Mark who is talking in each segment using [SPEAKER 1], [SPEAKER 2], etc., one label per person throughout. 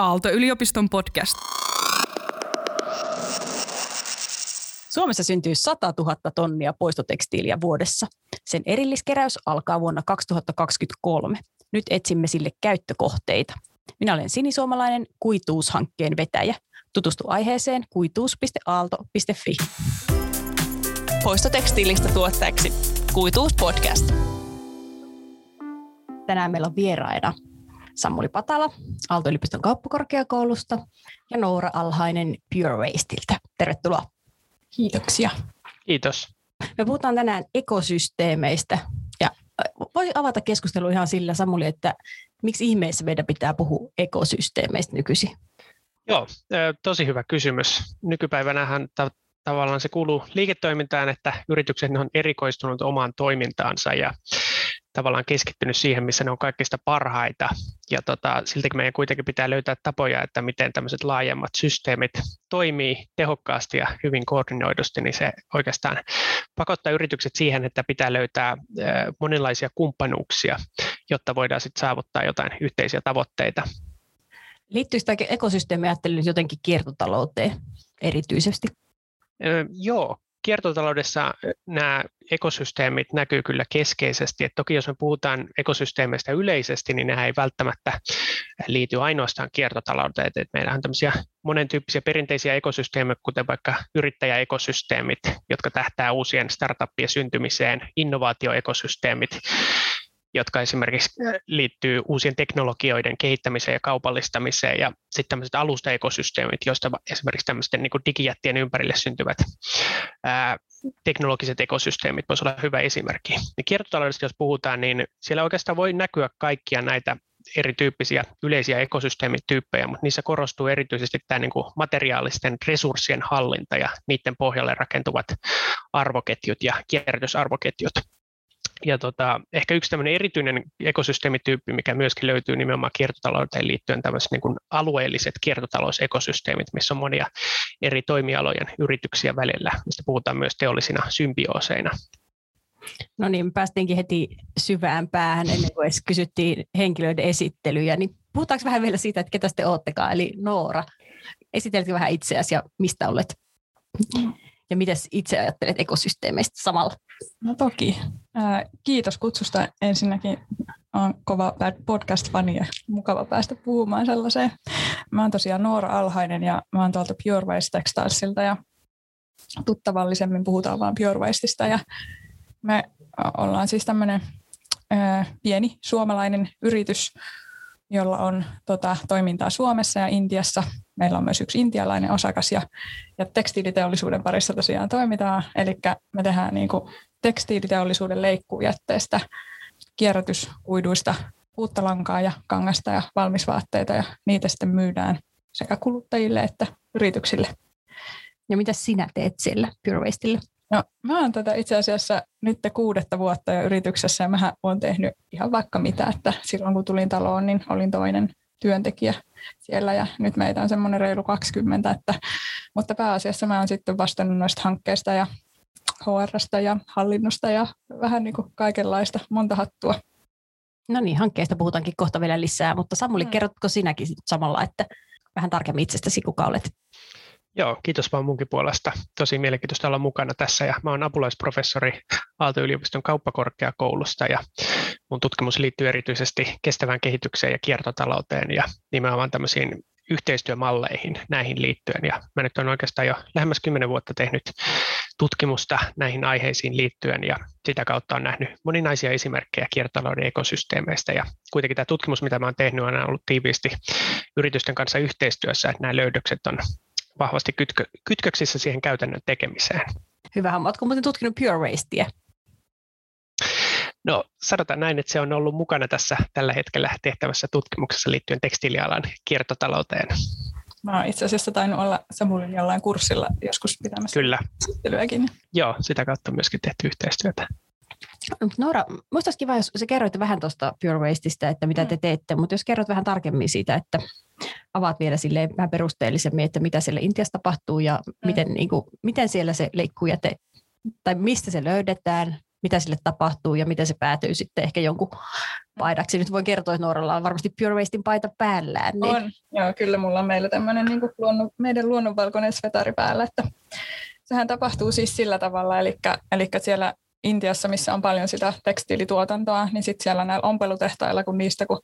[SPEAKER 1] Aalto-yliopiston podcast.
[SPEAKER 2] Suomessa syntyy 100 000 tonnia poistotekstiiliä vuodessa. Sen erilliskeräys alkaa vuonna 2023. Nyt etsimme sille käyttökohteita. Minä olen sinisuomalainen kuituushankkeen vetäjä. Tutustu aiheeseen kuituus.aalto.fi.
[SPEAKER 3] Poistotekstiilistä tuotteeksi. Kuituus podcast.
[SPEAKER 2] Tänään meillä on vieraina Sammuli Patala Aalto-yliopiston kauppakorkeakoulusta ja Noora Alhainen Pure Wasteiltä. Tervetuloa.
[SPEAKER 4] Kiitoksia.
[SPEAKER 5] Kiitos.
[SPEAKER 2] Me puhutaan tänään ekosysteemeistä ja voi avata keskustelu ihan sillä Samuli, että miksi ihmeessä meidän pitää puhua ekosysteemeistä nykyisin?
[SPEAKER 5] Joo, tosi hyvä kysymys. Nykypäivänähän tavallaan se kuuluu liiketoimintaan, että yritykset on erikoistunut omaan toimintaansa ja tavallaan keskittynyt siihen, missä ne on kaikista parhaita. Ja tota, siltikin meidän kuitenkin pitää löytää tapoja, että miten tämmöiset laajemmat systeemit toimii tehokkaasti ja hyvin koordinoidusti, niin se oikeastaan pakottaa yritykset siihen, että pitää löytää monenlaisia kumppanuuksia, jotta voidaan sitten saavuttaa jotain yhteisiä tavoitteita.
[SPEAKER 2] Liittyykö tämä ekosysteemiajattelu jotenkin kiertotalouteen erityisesti?
[SPEAKER 5] Joo, kiertotaloudessa nämä ekosysteemit näkyy kyllä keskeisesti. Et toki jos me puhutaan ekosysteemeistä yleisesti, niin nehän ei välttämättä liity ainoastaan kiertotalouteen. Et meillä on tämmöisiä monen tyyppisiä perinteisiä ekosysteemejä, kuten vaikka yrittäjäekosysteemit, jotka tähtää uusien startuppien syntymiseen, innovaatioekosysteemit, jotka esimerkiksi liittyy uusien teknologioiden kehittämiseen ja kaupallistamiseen, ja sitten tämmöiset alustaekosysteemit, joista esimerkiksi tämmöisten niin digijättien ympärille syntyvät ää, teknologiset ekosysteemit voisi olla hyvä esimerkki. Ja kiertotaloudesta jos puhutaan, niin siellä oikeastaan voi näkyä kaikkia näitä erityyppisiä yleisiä ekosysteemityyppejä, mutta niissä korostuu erityisesti tämä niin kuin materiaalisten resurssien hallinta ja niiden pohjalle rakentuvat arvoketjut ja kierrätysarvoketjut. Ja tota, ehkä yksi tämmöinen erityinen ekosysteemityyppi, mikä myöskin löytyy nimenomaan kiertotalouteen liittyen, tämmöiset niin kuin alueelliset kiertotalousekosysteemit, missä on monia eri toimialojen yrityksiä välillä, mistä puhutaan myös teollisina symbiooseina.
[SPEAKER 2] No niin, päästiinkin heti syvään päähän ennen kuin edes kysyttiin henkilöiden esittelyjä, niin puhutaanko vähän vielä siitä, että ketä te oottekaan, eli Noora. Esitelkö vähän itseäsi ja mistä olet? Ja miten itse ajattelet ekosysteemeistä samalla?
[SPEAKER 4] No toki. Kiitos kutsusta ensinnäkin. Olen kova podcast-fani ja mukava päästä puhumaan sellaiseen. Mä oon tosiaan Noora Alhainen ja mä oon tuolta Pure Waste Textilesilta ja tuttavallisemmin puhutaan vaan Pure Wasteista ja me ollaan siis tämmöinen pieni suomalainen yritys, jolla on tota, toimintaa Suomessa ja Intiassa. Meillä on myös yksi intialainen osakas ja, ja tekstiiliteollisuuden parissa tosiaan toimitaan. Eli me tehdään niin kuin, tekstiiliteollisuuden leikkujätteestä, kierrätyskuiduista uutta lankaa ja kangasta ja valmisvaatteita ja niitä sitten myydään sekä kuluttajille että yrityksille.
[SPEAKER 2] Ja mitä sinä teet siellä Pure Wastelle?
[SPEAKER 4] No, mä oon tätä itse asiassa nyt kuudetta vuotta jo yrityksessä ja mä oon tehnyt ihan vaikka mitä, että silloin kun tulin taloon, niin olin toinen työntekijä siellä ja nyt meitä on semmoinen reilu 20, että, mutta pääasiassa mä oon sitten vastannut noista hankkeista ja HRsta ja hallinnosta ja vähän niin kuin kaikenlaista, monta hattua.
[SPEAKER 2] No niin, hankkeesta puhutaankin kohta vielä lisää, mutta Samuli, mm. kerrotko sinäkin samalla, että vähän tarkemmin itsestäsi, kuka olet?
[SPEAKER 5] Joo, kiitos vaan munkin puolesta. Tosi mielenkiintoista olla mukana tässä ja mä oon apulaisprofessori Aalto-yliopiston kauppakorkeakoulusta ja mun tutkimus liittyy erityisesti kestävään kehitykseen ja kiertotalouteen ja nimenomaan tämmöisiin yhteistyömalleihin näihin liittyen. Ja mä nyt olen oikeastaan jo lähemmäs kymmenen vuotta tehnyt tutkimusta näihin aiheisiin liittyen ja sitä kautta on nähnyt moninaisia esimerkkejä kiertotalouden ekosysteemeistä. Ja kuitenkin tämä tutkimus, mitä mä olen tehnyt, on ollut tiiviisti yritysten kanssa yhteistyössä, että nämä löydökset on vahvasti kytkö, kytköksissä siihen käytännön tekemiseen.
[SPEAKER 2] Hyvä. Oletko muuten tutkinut Pure Wastea?
[SPEAKER 5] No sanotaan näin, että se on ollut mukana tässä tällä hetkellä tehtävässä tutkimuksessa liittyen tekstiilialan kiertotalouteen.
[SPEAKER 4] Mä oon itse asiassa tainnut olla Samulin jollain kurssilla joskus pitämässä
[SPEAKER 5] Kyllä. Joo, sitä kautta on myöskin tehty yhteistyötä.
[SPEAKER 2] Noora, minusta olisi kiva, jos sä kerroit vähän tuosta Pure Wasteista, että mitä te mm. teette, mutta jos kerrot vähän tarkemmin siitä, että avaat vielä sille vähän perusteellisemmin, että mitä siellä Intiassa tapahtuu ja mm. miten, niin kuin, miten siellä se leikkujäte, tai mistä se löydetään, mitä sille tapahtuu ja miten se päätyy sitten ehkä jonkun paidaksi. Nyt voin kertoa, että Nooralla on varmasti Pure Wastein paita päällään.
[SPEAKER 4] Niin... On, joo, kyllä mulla on meillä tämmöinen niin luonnon, meidän luonnonvalkoinen svetari päällä, että sehän tapahtuu siis sillä tavalla, eli, eli siellä Intiassa, missä on paljon sitä tekstiilituotantoa, niin sitten siellä näillä ompelutehtailla, kun niistä kun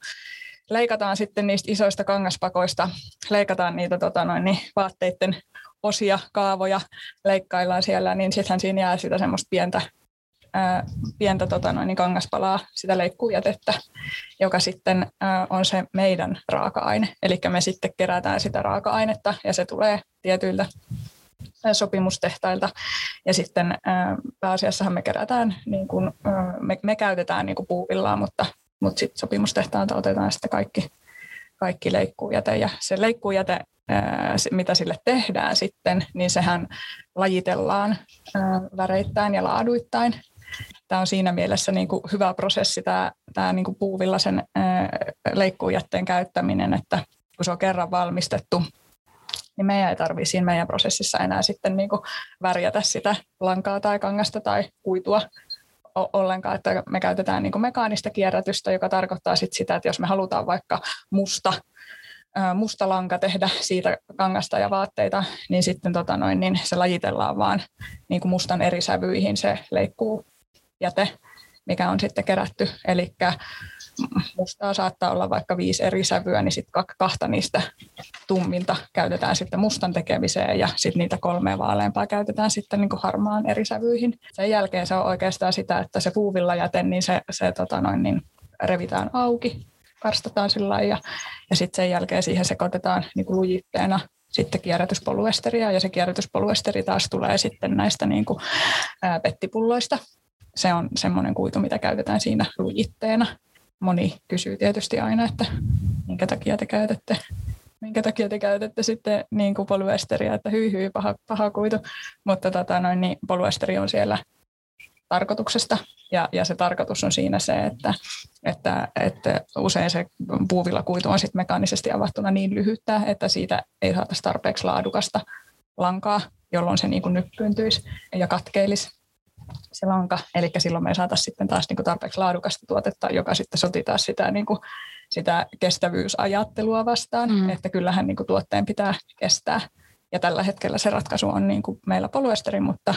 [SPEAKER 4] leikataan sitten niistä isoista kangaspakoista, leikataan niitä tota noin, niin vaatteiden osia, kaavoja, leikkaillaan siellä, niin sittenhän siinä jää sitä semmoista pientä, ää, pientä tota noin, niin kangaspalaa, sitä leikkuujätettä, joka sitten ää, on se meidän raaka-aine. Eli me sitten kerätään sitä raaka-ainetta ja se tulee tietyiltä sopimustehtailta. Ja sitten pääasiassahan me kerätään, niin kuin, me, me käytetään niin puuvillaa, mutta, mutta sitten sopimustehtailta otetaan sitten kaikki, kaikki leikkuujäte. Ja se leikkuujäte, mitä sille tehdään sitten, niin sehän lajitellaan väreittäin ja laaduittain. Tämä on siinä mielessä niin kuin hyvä prosessi, tämä, tämä niin kuin puuvillaisen leikkuujätteen käyttäminen, että kun se on kerran valmistettu – niin meidän ei tarvitse siinä meidän prosessissa enää sitten niin kuin värjätä sitä lankaa tai kangasta tai kuitua ollenkaan, että me käytetään niin kuin mekaanista kierrätystä, joka tarkoittaa sit sitä, että jos me halutaan vaikka musta, musta lanka tehdä siitä kangasta ja vaatteita, niin sitten tota noin, niin se lajitellaan vaan niin kuin mustan eri sävyihin se leikkuu jäte, mikä on sitten kerätty. Eli mustaa saattaa olla vaikka viisi eri sävyä, niin sitten kahta niistä tumminta käytetään sitten mustan tekemiseen ja sitten niitä kolmea vaaleampaa käytetään sitten niin kuin harmaan eri sävyihin. Sen jälkeen se on oikeastaan sitä, että se puuvilla jäte, niin se, se tota noin, niin revitään auki, karstataan sillä ja, ja sitten sen jälkeen siihen sekoitetaan niin kuin lujitteena sitten kierrätyspoluesteria ja se kierrätyspoluesteri taas tulee sitten näistä niin kuin, ää, pettipulloista. Se on semmoinen kuitu, mitä käytetään siinä lujitteena moni kysyy tietysti aina, että minkä takia te käytätte, minkä takia te käytätte sitten niin kuin polyesteriä, että hyi hyi, paha, paha kuitu, mutta tota, noin, niin polyesteri on siellä tarkoituksesta. Ja, ja se tarkoitus on siinä se, että, että, että usein se puuvillakuitu on sitten mekaanisesti avattuna niin lyhyttä, että siitä ei saataisi tarpeeksi laadukasta lankaa, jolloin se niin kuin nyppyyntyisi ja katkeilisi se lanka, eli silloin me ei saata sitten taas niin kuin tarpeeksi laadukasta tuotetta, joka sitten sotii taas sitä, niin kuin, sitä kestävyysajattelua vastaan, mm. että kyllähän niin kuin tuotteen pitää kestää. Ja tällä hetkellä se ratkaisu on niin kuin meillä polyesteri, mutta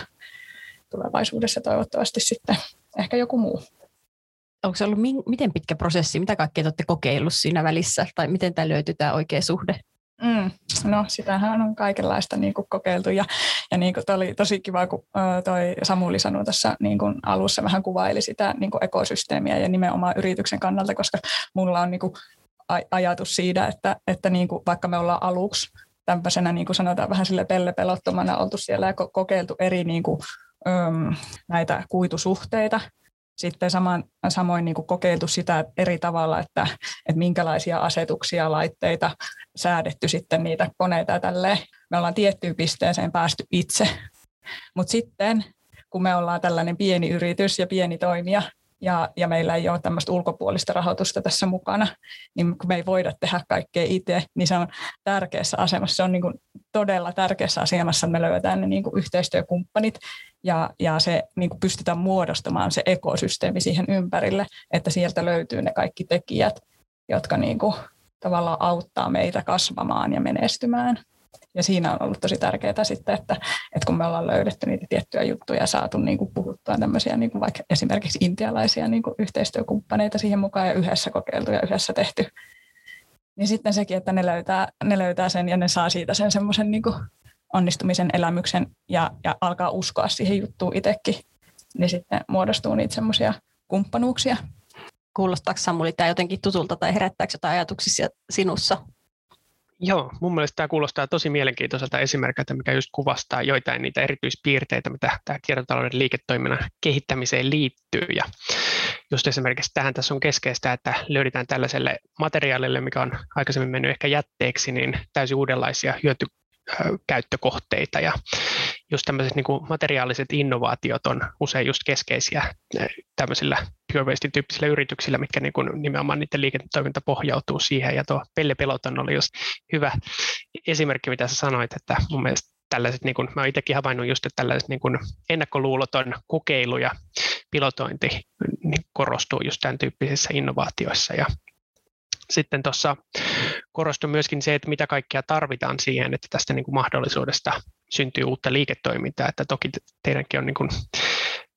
[SPEAKER 4] tulevaisuudessa toivottavasti sitten ehkä joku muu.
[SPEAKER 2] Onko se ollut miten pitkä prosessi, mitä kaikkea olette kokeillut siinä välissä, tai miten tämä löytyy tämä oikea suhde?
[SPEAKER 4] Mm, no sitähän on kaikenlaista niin kuin kokeiltu ja, ja niin kuin oli tosi kiva, kun toi Samuli sanoi tässä niin kuin alussa vähän kuvaili sitä niin kuin ekosysteemiä ja nimenomaan yrityksen kannalta, koska mulla on niin kuin ajatus siitä, että, että niin kuin vaikka me ollaan aluksi tämmöisenä niin kuin sanotaan vähän sille pellepelottomana oltu siellä ja kokeiltu eri niin kuin, näitä kuitusuhteita, sitten saman, samoin niin kuin kokeiltu sitä eri tavalla, että, että minkälaisia asetuksia, laitteita, säädetty sitten niitä koneita ja tälleen. Me ollaan tiettyyn pisteeseen päästy itse. Mutta sitten, kun me ollaan tällainen pieni yritys ja pieni toimija, ja, ja meillä ei ole tämmöistä ulkopuolista rahoitusta tässä mukana, niin kun me ei voida tehdä kaikkea itse, niin se on tärkeässä asemassa. Se on niin kuin todella tärkeässä asemassa, että me löydetään ne niin kuin yhteistyökumppanit ja, ja se niin kuin pystytään muodostamaan se ekosysteemi siihen ympärille, että sieltä löytyy ne kaikki tekijät, jotka niin kuin tavallaan auttaa meitä kasvamaan ja menestymään. Ja siinä on ollut tosi tärkeää sitten, että, että kun me ollaan löydetty niitä tiettyjä juttuja ja saatu niin kuin puhuttua tämmöisiä niin kuin vaikka esimerkiksi intialaisia niin kuin yhteistyökumppaneita siihen mukaan ja yhdessä kokeiltu ja yhdessä tehty, niin sitten sekin, että ne löytää, ne löytää sen ja ne saa siitä sen semmoisen niin onnistumisen elämyksen ja, ja alkaa uskoa siihen juttuun itsekin, niin sitten muodostuu niitä semmoisia kumppanuuksia.
[SPEAKER 2] Kuulostaako Samuli tämä jotenkin tutulta tai herättääkö jotain ajatuksia sinussa?
[SPEAKER 5] Joo, mun mielestä tämä kuulostaa tosi mielenkiintoiselta esimerkiltä, mikä just kuvastaa joitain niitä erityispiirteitä, mitä tämä kiertotalouden liiketoiminnan kehittämiseen liittyy. Ja just esimerkiksi tähän tässä on keskeistä, että löydetään tällaiselle materiaalille, mikä on aikaisemmin mennyt ehkä jätteeksi, niin täysin uudenlaisia hyöty, käyttökohteita ja just tämmöiset niin kuin materiaaliset innovaatiot on usein just keskeisiä tämmöisillä pure waste-tyyppisillä yrityksillä, mitkä niin kuin nimenomaan niiden liiketoiminta pohjautuu siihen ja tuo Pelle Peloton oli just hyvä esimerkki, mitä sä sanoit, että mun mielestä tällaiset, niin kuin, mä itsekin havainnut just, että tällaiset niin kuin ennakkoluuloton kokeilu ja pilotointi niin korostuu just tämän tyyppisissä innovaatioissa. Ja sitten tuossa korostui myöskin se, että mitä kaikkea tarvitaan siihen, että tästä niin kuin mahdollisuudesta syntyy uutta liiketoimintaa, että toki teidänkin on niin kuin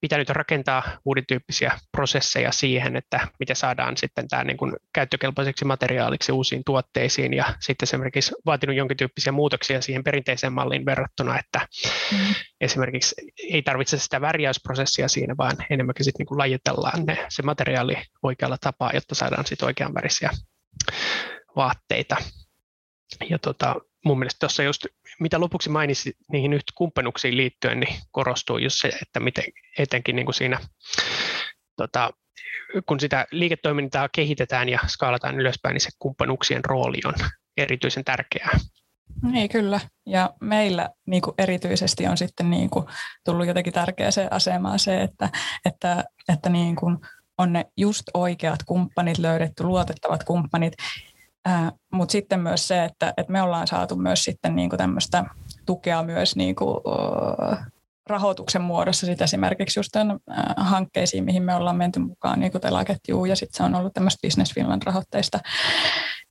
[SPEAKER 5] pitänyt rakentaa uuden tyyppisiä prosesseja siihen, että miten saadaan sitten tämä niin kuin käyttökelpoiseksi materiaaliksi uusiin tuotteisiin ja sitten esimerkiksi vaatinut jonkin tyyppisiä muutoksia siihen perinteiseen malliin verrattuna, että mm. esimerkiksi ei tarvitse sitä värjäysprosessia siinä, vaan enemmänkin sitten niin kuin lajitellaan ne, se materiaali oikealla tapaa, jotta saadaan sitten oikean värisiä vaatteita. Ja tota, mun mielestä tuossa just, mitä lopuksi mainitsin niihin nyt kumppanuksiin liittyen, niin korostuu just se, että miten etenkin niin kuin siinä, tota, kun sitä liiketoimintaa kehitetään ja skaalataan ylöspäin, niin se kumppanuksien rooli on erityisen tärkeää.
[SPEAKER 4] Niin kyllä, ja meillä niin kuin erityisesti on sitten niin kuin tullut jotenkin tärkeäseen asemaan se, että, että, että niin kuin on ne just oikeat kumppanit löydetty, luotettavat kumppanit, Äh, Mutta sitten myös se, että, että me ollaan saatu myös sitten niinku tämmöistä tukea myös niinku, rahoituksen muodossa sit esimerkiksi just tämän, uh, hankkeisiin, mihin me ollaan menty mukaan, niin kuin telaketjuun, ja sitten se on ollut tämmöistä Business Finland rahoitteista.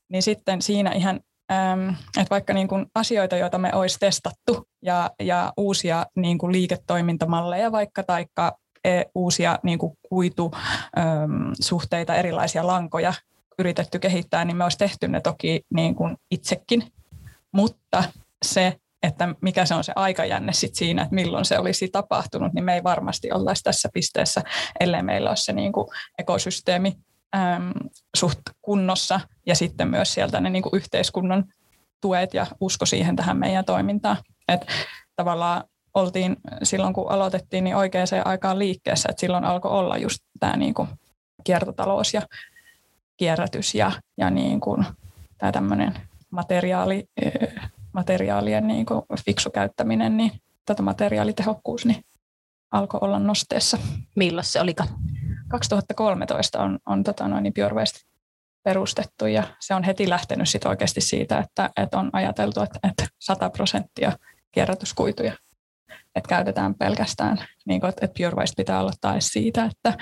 [SPEAKER 4] Niin sitten siinä ihan, ähm, että vaikka niin kuin asioita, joita me olisi testattu, ja, ja uusia niin kuin liiketoimintamalleja vaikka, taikka e, uusia niin kuin kuitusuhteita, erilaisia lankoja, yritetty kehittää, niin me olisi tehty ne toki niin kuin itsekin, mutta se, että mikä se on se aikajänne sit siinä, että milloin se olisi tapahtunut, niin me ei varmasti ollaisi tässä pisteessä, ellei meillä ole se niin kuin ekosysteemi äm, suht kunnossa ja sitten myös sieltä ne niin kuin yhteiskunnan tuet ja usko siihen tähän meidän toimintaan. Et tavallaan oltiin silloin, kun aloitettiin, niin oikeaan aikaan liikkeessä, että silloin alkoi olla just tämä niin kuin kiertotalous ja kierrätys ja, ja niin kuin tämä tämmöinen materiaali, materiaalien niin kuin fiksu käyttäminen, niin tätä materiaalitehokkuus niin alkoi olla nosteessa.
[SPEAKER 2] Milloin se olikaan?
[SPEAKER 4] 2013 on, on tota noin, niin Pure Waste perustettu ja se on heti lähtenyt sit oikeasti siitä, että, että on ajateltu, että, että 100 prosenttia kierrätyskuituja että käytetään pelkästään, niin kuin, että Pure Waste pitää olla taas siitä, että,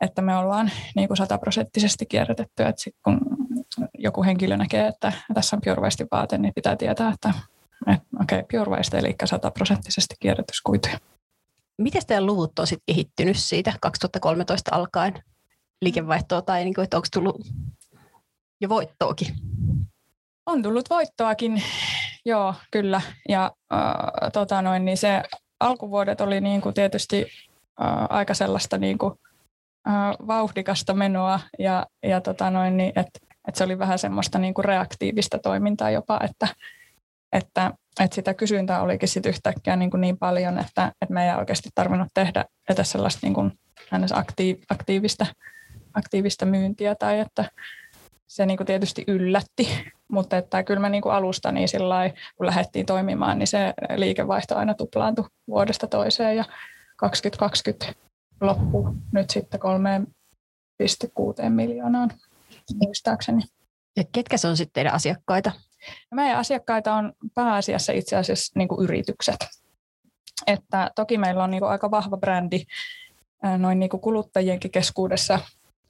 [SPEAKER 4] että me ollaan niin kuin sataprosenttisesti kierrätetty, että sit kun joku henkilö näkee, että tässä on Pure Waste vaate, niin pitää tietää, että, että okei, okay, Pure Waste, eli sataprosenttisesti kierrätyskuituja.
[SPEAKER 2] Miten teidän luvut on sitten kehittynyt siitä 2013 alkaen liikevaihtoa, tai niin kuin, että onko tullut jo voittoakin?
[SPEAKER 4] On tullut voittoakin, joo, kyllä. Ja äh, tota noin, niin se alkuvuodet oli niin kuin tietysti äh, aika sellaista niin kuin vauhdikasta menoa ja, ja tota noin, niin, että et se oli vähän semmoista niin kuin reaktiivista toimintaa jopa, että, että, että sitä kysyntää olikin sit yhtäkkiä niin, kuin niin paljon, että, että me ei oikeasti tarvinnut tehdä edes sellaista niin kuin aktiiv, aktiivista, aktiivista myyntiä tai että se niin kuin tietysti yllätti, mutta että kyllä me niin kuin alusta niin sillai, kun lähdettiin toimimaan, niin se liikevaihto aina tuplaantui vuodesta toiseen ja 2020 loppu nyt sitten 3,6 miljoonaan muistaakseni.
[SPEAKER 2] Ja ketkä se on sitten teidän asiakkaita?
[SPEAKER 4] No meidän asiakkaita on pääasiassa itse asiassa niin kuin yritykset. Että toki meillä on niin kuin aika vahva brändi noin niin kuin kuluttajienkin keskuudessa,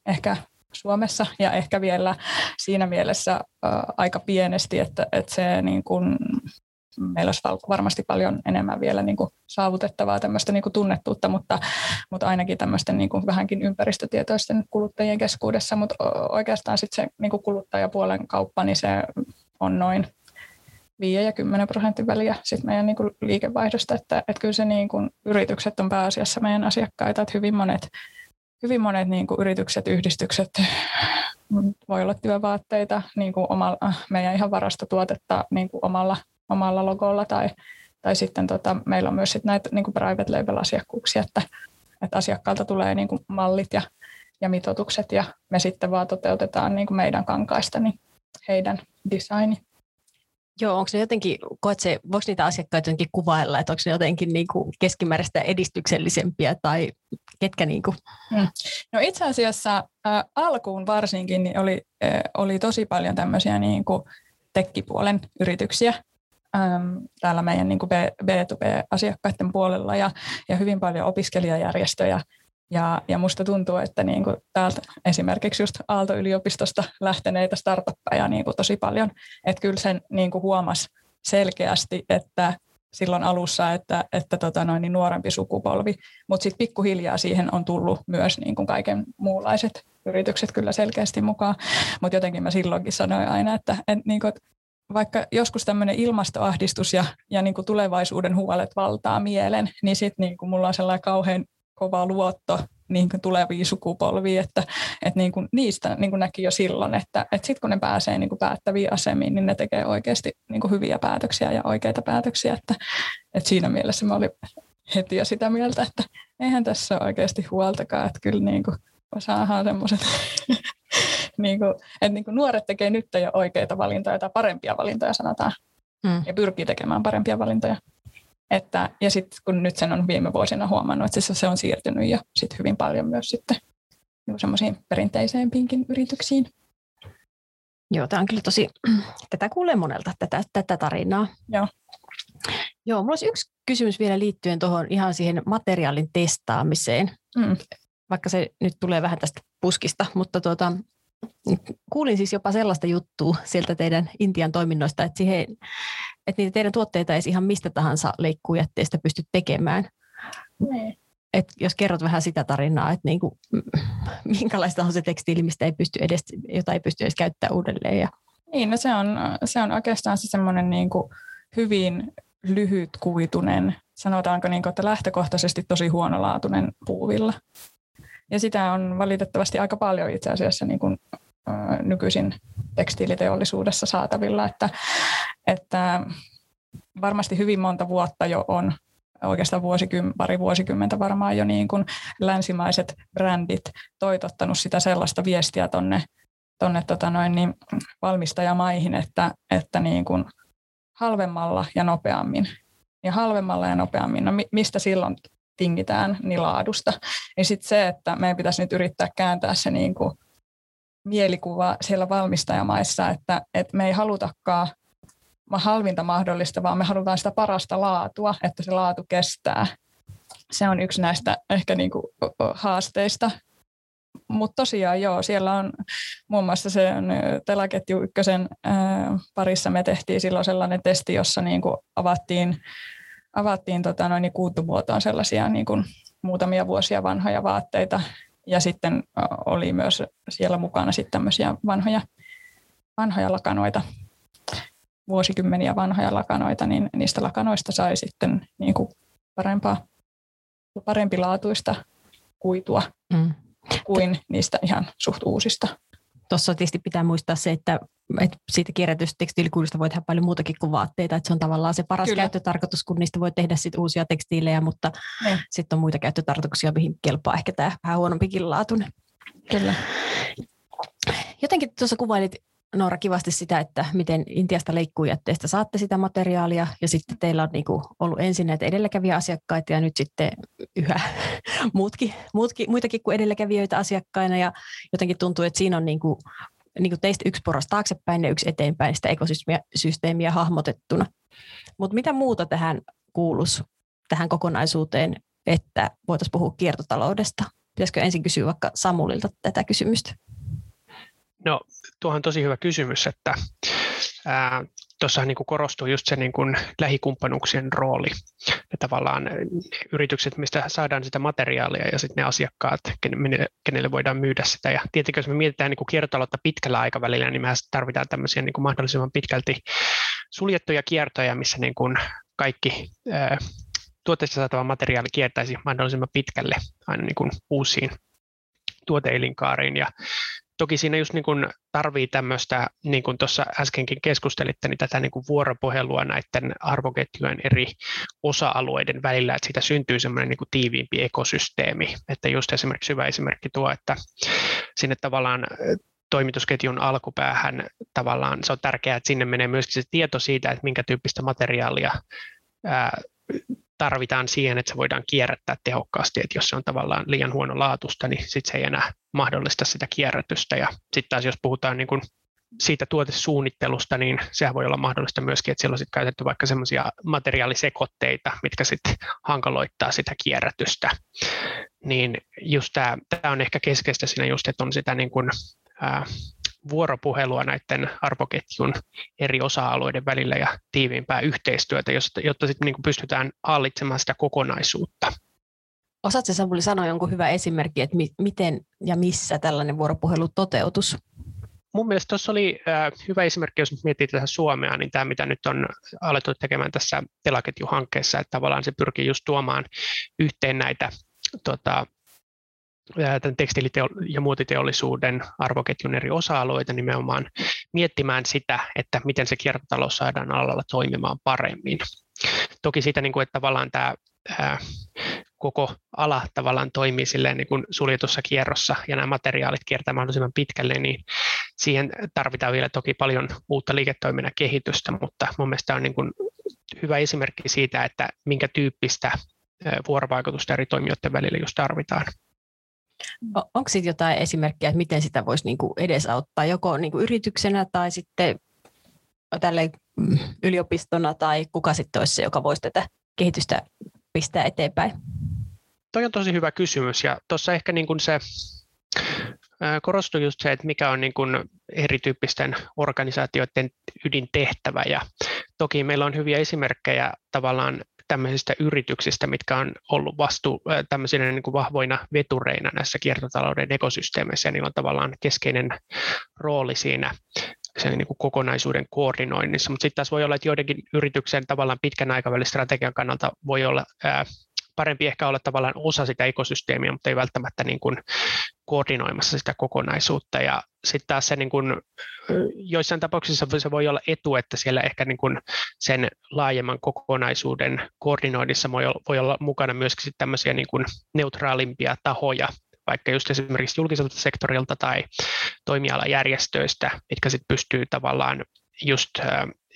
[SPEAKER 4] ehkä Suomessa ja ehkä vielä siinä mielessä aika pienesti, että, että se niin kuin meillä olisi varmasti paljon enemmän vielä niin kuin saavutettavaa tämmöistä niin kuin tunnettuutta, mutta, mutta ainakin tämmöisten niin kuin vähänkin ympäristötietoisten kuluttajien keskuudessa, mutta oikeastaan sitten se niin kuin kuluttajapuolen kauppa, niin se on noin 5 ja 10 prosentin väliä sit meidän niin kuin liikevaihdosta, että, että kyllä se niin kuin, yritykset on pääasiassa meidän asiakkaita, että hyvin monet, hyvin monet niin kuin yritykset, yhdistykset, voi olla työvaatteita, niin kuin omalla, meidän ihan varastotuotetta niin kuin omalla omalla logolla tai, tai sitten tota, meillä on myös sit näitä niin kuin private label-asiakkuuksia, että, että asiakkaalta tulee niin kuin mallit ja, ja mitoitukset ja me sitten vaan toteutetaan niin kuin meidän kankaista niin heidän designi.
[SPEAKER 2] Joo, onko ne jotenkin, koet se, voiko niitä asiakkaita jotenkin kuvailla, että onko ne jotenkin niin kuin keskimääräistä edistyksellisempiä tai ketkä niin kuin?
[SPEAKER 4] Hmm. No itse asiassa ä, alkuun varsinkin niin oli, ä, oli tosi paljon tämmöisiä niin kuin tekkipuolen yrityksiä, täällä meidän niin B2B-asiakkaiden puolella ja, ja hyvin paljon opiskelijajärjestöjä. Ja, ja musta tuntuu, että niin kuin täältä esimerkiksi just Aalto-yliopistosta lähteneitä startuppeja niin kuin tosi paljon, että kyllä sen niin kuin huomasi selkeästi, että silloin alussa, että, että tota noin, niin nuorempi sukupolvi, mutta sitten pikkuhiljaa siihen on tullut myös niin kuin kaiken muunlaiset yritykset kyllä selkeästi mukaan, mutta jotenkin mä silloinkin sanoin aina, että, että, niin kuin, vaikka joskus tämmöinen ilmastoahdistus ja, ja niin kuin tulevaisuuden huolet valtaa mielen, niin sitten niin kuin mulla on sellainen kauhean kova luotto niin kuin tuleviin sukupolviin, että, että niin kuin niistä niin kuin näki jo silloin, että, että sitten kun ne pääsee niin kuin päättäviin asemiin, niin ne tekee oikeasti niin kuin hyviä päätöksiä ja oikeita päätöksiä, että, että siinä mielessä mä olin heti jo sitä mieltä, että eihän tässä ole oikeasti huoltakaan, että kyllä niin kuin saadaan semmoiset, niin kuin, että niin kuin nuoret tekee nyt jo oikeita valintoja tai parempia valintoja sanotaan, hmm. ja pyrkii tekemään parempia valintoja. Että, ja sitten kun nyt sen on viime vuosina huomannut, että se on siirtynyt jo sit hyvin paljon myös sitten niin semmoisiin perinteisempiinkin yrityksiin.
[SPEAKER 2] Joo, tämä on kyllä tosi, tätä kuulee monelta, tätä, tätä tarinaa.
[SPEAKER 4] Joo.
[SPEAKER 2] Joo, minulla olisi yksi kysymys vielä liittyen tuohon ihan siihen materiaalin testaamiseen. Mm. Vaikka se nyt tulee vähän tästä puskista, mutta tuota, kuulin siis jopa sellaista juttua sieltä teidän Intian toiminnoista, että, siihen, että niitä teidän tuotteita ei ihan mistä tahansa leikkuujätteestä pysty tekemään.
[SPEAKER 4] Niin.
[SPEAKER 2] Et jos kerrot vähän sitä tarinaa, että niin kuin, minkälaista on se tekstiili, mistä ei pysty edes, jota ei pysty edes käyttämään uudelleen. Ja...
[SPEAKER 4] Niin, no se on, se on oikeastaan se semmoinen niin kuin hyvin lyhytkuitunen, sanotaanko niin kuin, että lähtökohtaisesti tosi huonolaatuinen puuvilla. Ja sitä on valitettavasti aika paljon itse asiassa niin kuin, ä, nykyisin tekstiiliteollisuudessa saatavilla, että, että varmasti hyvin monta vuotta jo on oikeastaan vuosikym, pari vuosikymmentä varmaan jo niin kuin länsimaiset brändit toitottanut sitä sellaista viestiä tonne, tonne tota noin, niin valmistajamaihin, että, että niin kuin halvemmalla ja nopeammin. Ja halvemmalla ja nopeammin. No mistä silloin tingitään niin laadusta. Niin sitten se, että meidän pitäisi nyt yrittää kääntää se niin kuin mielikuva siellä valmistajamaissa, että, että me ei halutakaan halvinta mahdollista, vaan me halutaan sitä parasta laatua, että se laatu kestää. Se on yksi näistä ehkä niin kuin haasteista. Mutta tosiaan joo, siellä on muun muassa se telaketju ykkösen parissa me tehtiin silloin sellainen testi, jossa niin kuin avattiin avattiin tota, noin, niin kuutumuotoon sellaisia niin kuin muutamia vuosia vanhoja vaatteita. Ja sitten oli myös siellä mukana sitten tämmöisiä vanhoja, vanhoja lakanoita, vuosikymmeniä vanhoja lakanoita, niin niistä lakanoista sai sitten niin kuin parempaa, parempilaatuista kuitua mm. kuin niistä ihan suht uusista.
[SPEAKER 2] Tuossa tietysti pitää muistaa se, että, että siitä kierrätystä tekstiilikuidusta voi tehdä paljon muutakin kuin vaatteita, että se on tavallaan se paras Kyllä. käyttötarkoitus, kun niistä voi tehdä sit uusia tekstiilejä, mutta sitten on muita käyttötarkoituksia, mihin kelpaa ehkä tämä vähän huonompikin laatuinen.
[SPEAKER 4] Kyllä.
[SPEAKER 2] Jotenkin tuossa kuvailit Noora kivasti sitä, että miten Intiasta leikkuujätteestä saatte sitä materiaalia ja sitten teillä on niinku ollut ensin näitä edelläkävijä asiakkaita ja nyt sitten yhä muutkin, muutkin, muitakin kuin edelläkävijöitä asiakkaina ja jotenkin tuntuu, että siinä on niinku, niinku teistä yksi porras taaksepäin ja yksi eteenpäin sitä ekosysteemiä hahmotettuna. Mutta mitä muuta tähän kuuluisi tähän kokonaisuuteen, että voitaisiin puhua kiertotaloudesta? Pitäisikö ensin kysyä vaikka Samulilta tätä kysymystä?
[SPEAKER 5] No tuohan on tosi hyvä kysymys, että tuossahan niin korostuu just se niin kuin lähikumppanuuksien rooli. Ja tavallaan yritykset, mistä saadaan sitä materiaalia ja sitten ne asiakkaat, kenelle voidaan myydä sitä. Ja tietenkin jos me mietitään niin kuin kiertotaloutta pitkällä aikavälillä, niin me tarvitaan tämmöisiä niin kuin mahdollisimman pitkälti suljettuja kiertoja, missä niin kuin kaikki tuotteista saatava materiaali kiertäisi mahdollisimman pitkälle aina niin kuin uusiin tuoteelinkaariin. Ja toki siinä just niin tarvii tämmöistä, niin kuin tuossa äskenkin keskustelitte, niin tätä niin kuin vuoropuhelua näiden arvoketjujen eri osa-alueiden välillä, että siitä syntyy semmoinen niin kuin tiiviimpi ekosysteemi. Että just esimerkiksi hyvä esimerkki tuo, että sinne tavallaan toimitusketjun alkupäähän tavallaan se on tärkeää, että sinne menee myöskin se tieto siitä, että minkä tyyppistä materiaalia tarvitaan siihen, että se voidaan kierrättää tehokkaasti, että jos se on tavallaan liian huono laatusta, niin sitten se ei enää mahdollista sitä kierrätystä. Ja sitten taas jos puhutaan niin kuin siitä tuotesuunnittelusta, niin sehän voi olla mahdollista myöskin, että siellä on sitten käytetty vaikka semmoisia materiaalisekoitteita, mitkä sitten hankaloittaa sitä kierrätystä. niin just tämä on ehkä keskeistä siinä just, että on sitä niin kuin, ää, vuoropuhelua näiden arvoketjun eri osa-alueiden välillä ja tiiviimpää yhteistyötä, jotta, jotta sitten niin pystytään hallitsemaan sitä kokonaisuutta.
[SPEAKER 2] Osaatko Samuli sanoa jonkun hyvä esimerkki, että mi- miten ja missä tällainen vuoropuhelu toteutus?
[SPEAKER 5] Mun mielestä tuossa oli äh, hyvä esimerkki, jos miettii tätä Suomea, niin tämä mitä nyt on alettu tekemään tässä telaketjuhankkeessa, että tavallaan se pyrkii just tuomaan yhteen näitä tota, tämän tekstiiliteo- ja muotiteollisuuden arvoketjun eri osa-alueita nimenomaan miettimään sitä, että miten se kiertotalous saadaan alalla toimimaan paremmin. Toki siitä, niin kuin, että tavallaan tämä ää, koko ala tavallaan toimii silleen niin kuin suljetussa kierrossa ja nämä materiaalit kiertää mahdollisimman pitkälle, niin siihen tarvitaan vielä toki paljon uutta liiketoiminnan kehitystä, mutta mun mielestä on niin kuin hyvä esimerkki siitä, että minkä tyyppistä vuorovaikutusta eri toimijoiden välillä just tarvitaan.
[SPEAKER 2] Onko sitten jotain esimerkkejä, että miten sitä voisi niinku edesauttaa joko niinku yrityksenä tai sitten tälle yliopistona tai kuka sitten olisi se, joka voisi tätä kehitystä pistää eteenpäin?
[SPEAKER 5] Toi on tosi hyvä kysymys ja tuossa ehkä niin kuin se korostui just se, että mikä on niin kuin erityyppisten organisaatioiden ydintehtävä ja toki meillä on hyviä esimerkkejä tavallaan tämmöisistä yrityksistä, mitkä on ollut vastu tämmöisinä niin kuin vahvoina vetureina näissä kiertotalouden ekosysteemeissä, ja niillä on tavallaan keskeinen rooli siinä sen niin kuin kokonaisuuden koordinoinnissa, mutta sitten taas voi olla, että joidenkin yrityksen tavallaan pitkän aikavälin strategian kannalta voi olla ää, parempi ehkä olla tavallaan osa sitä ekosysteemiä, mutta ei välttämättä niin kuin koordinoimassa sitä kokonaisuutta. Ja sitten taas se niin kuin, joissain tapauksissa se voi olla etu, että siellä ehkä niin kuin sen laajemman kokonaisuuden koordinoinnissa voi olla, voi olla mukana myöskin tämmöisiä niin kuin neutraalimpia tahoja, vaikka just esimerkiksi julkiselta sektorilta tai toimialajärjestöistä, mitkä sitten pystyy tavallaan just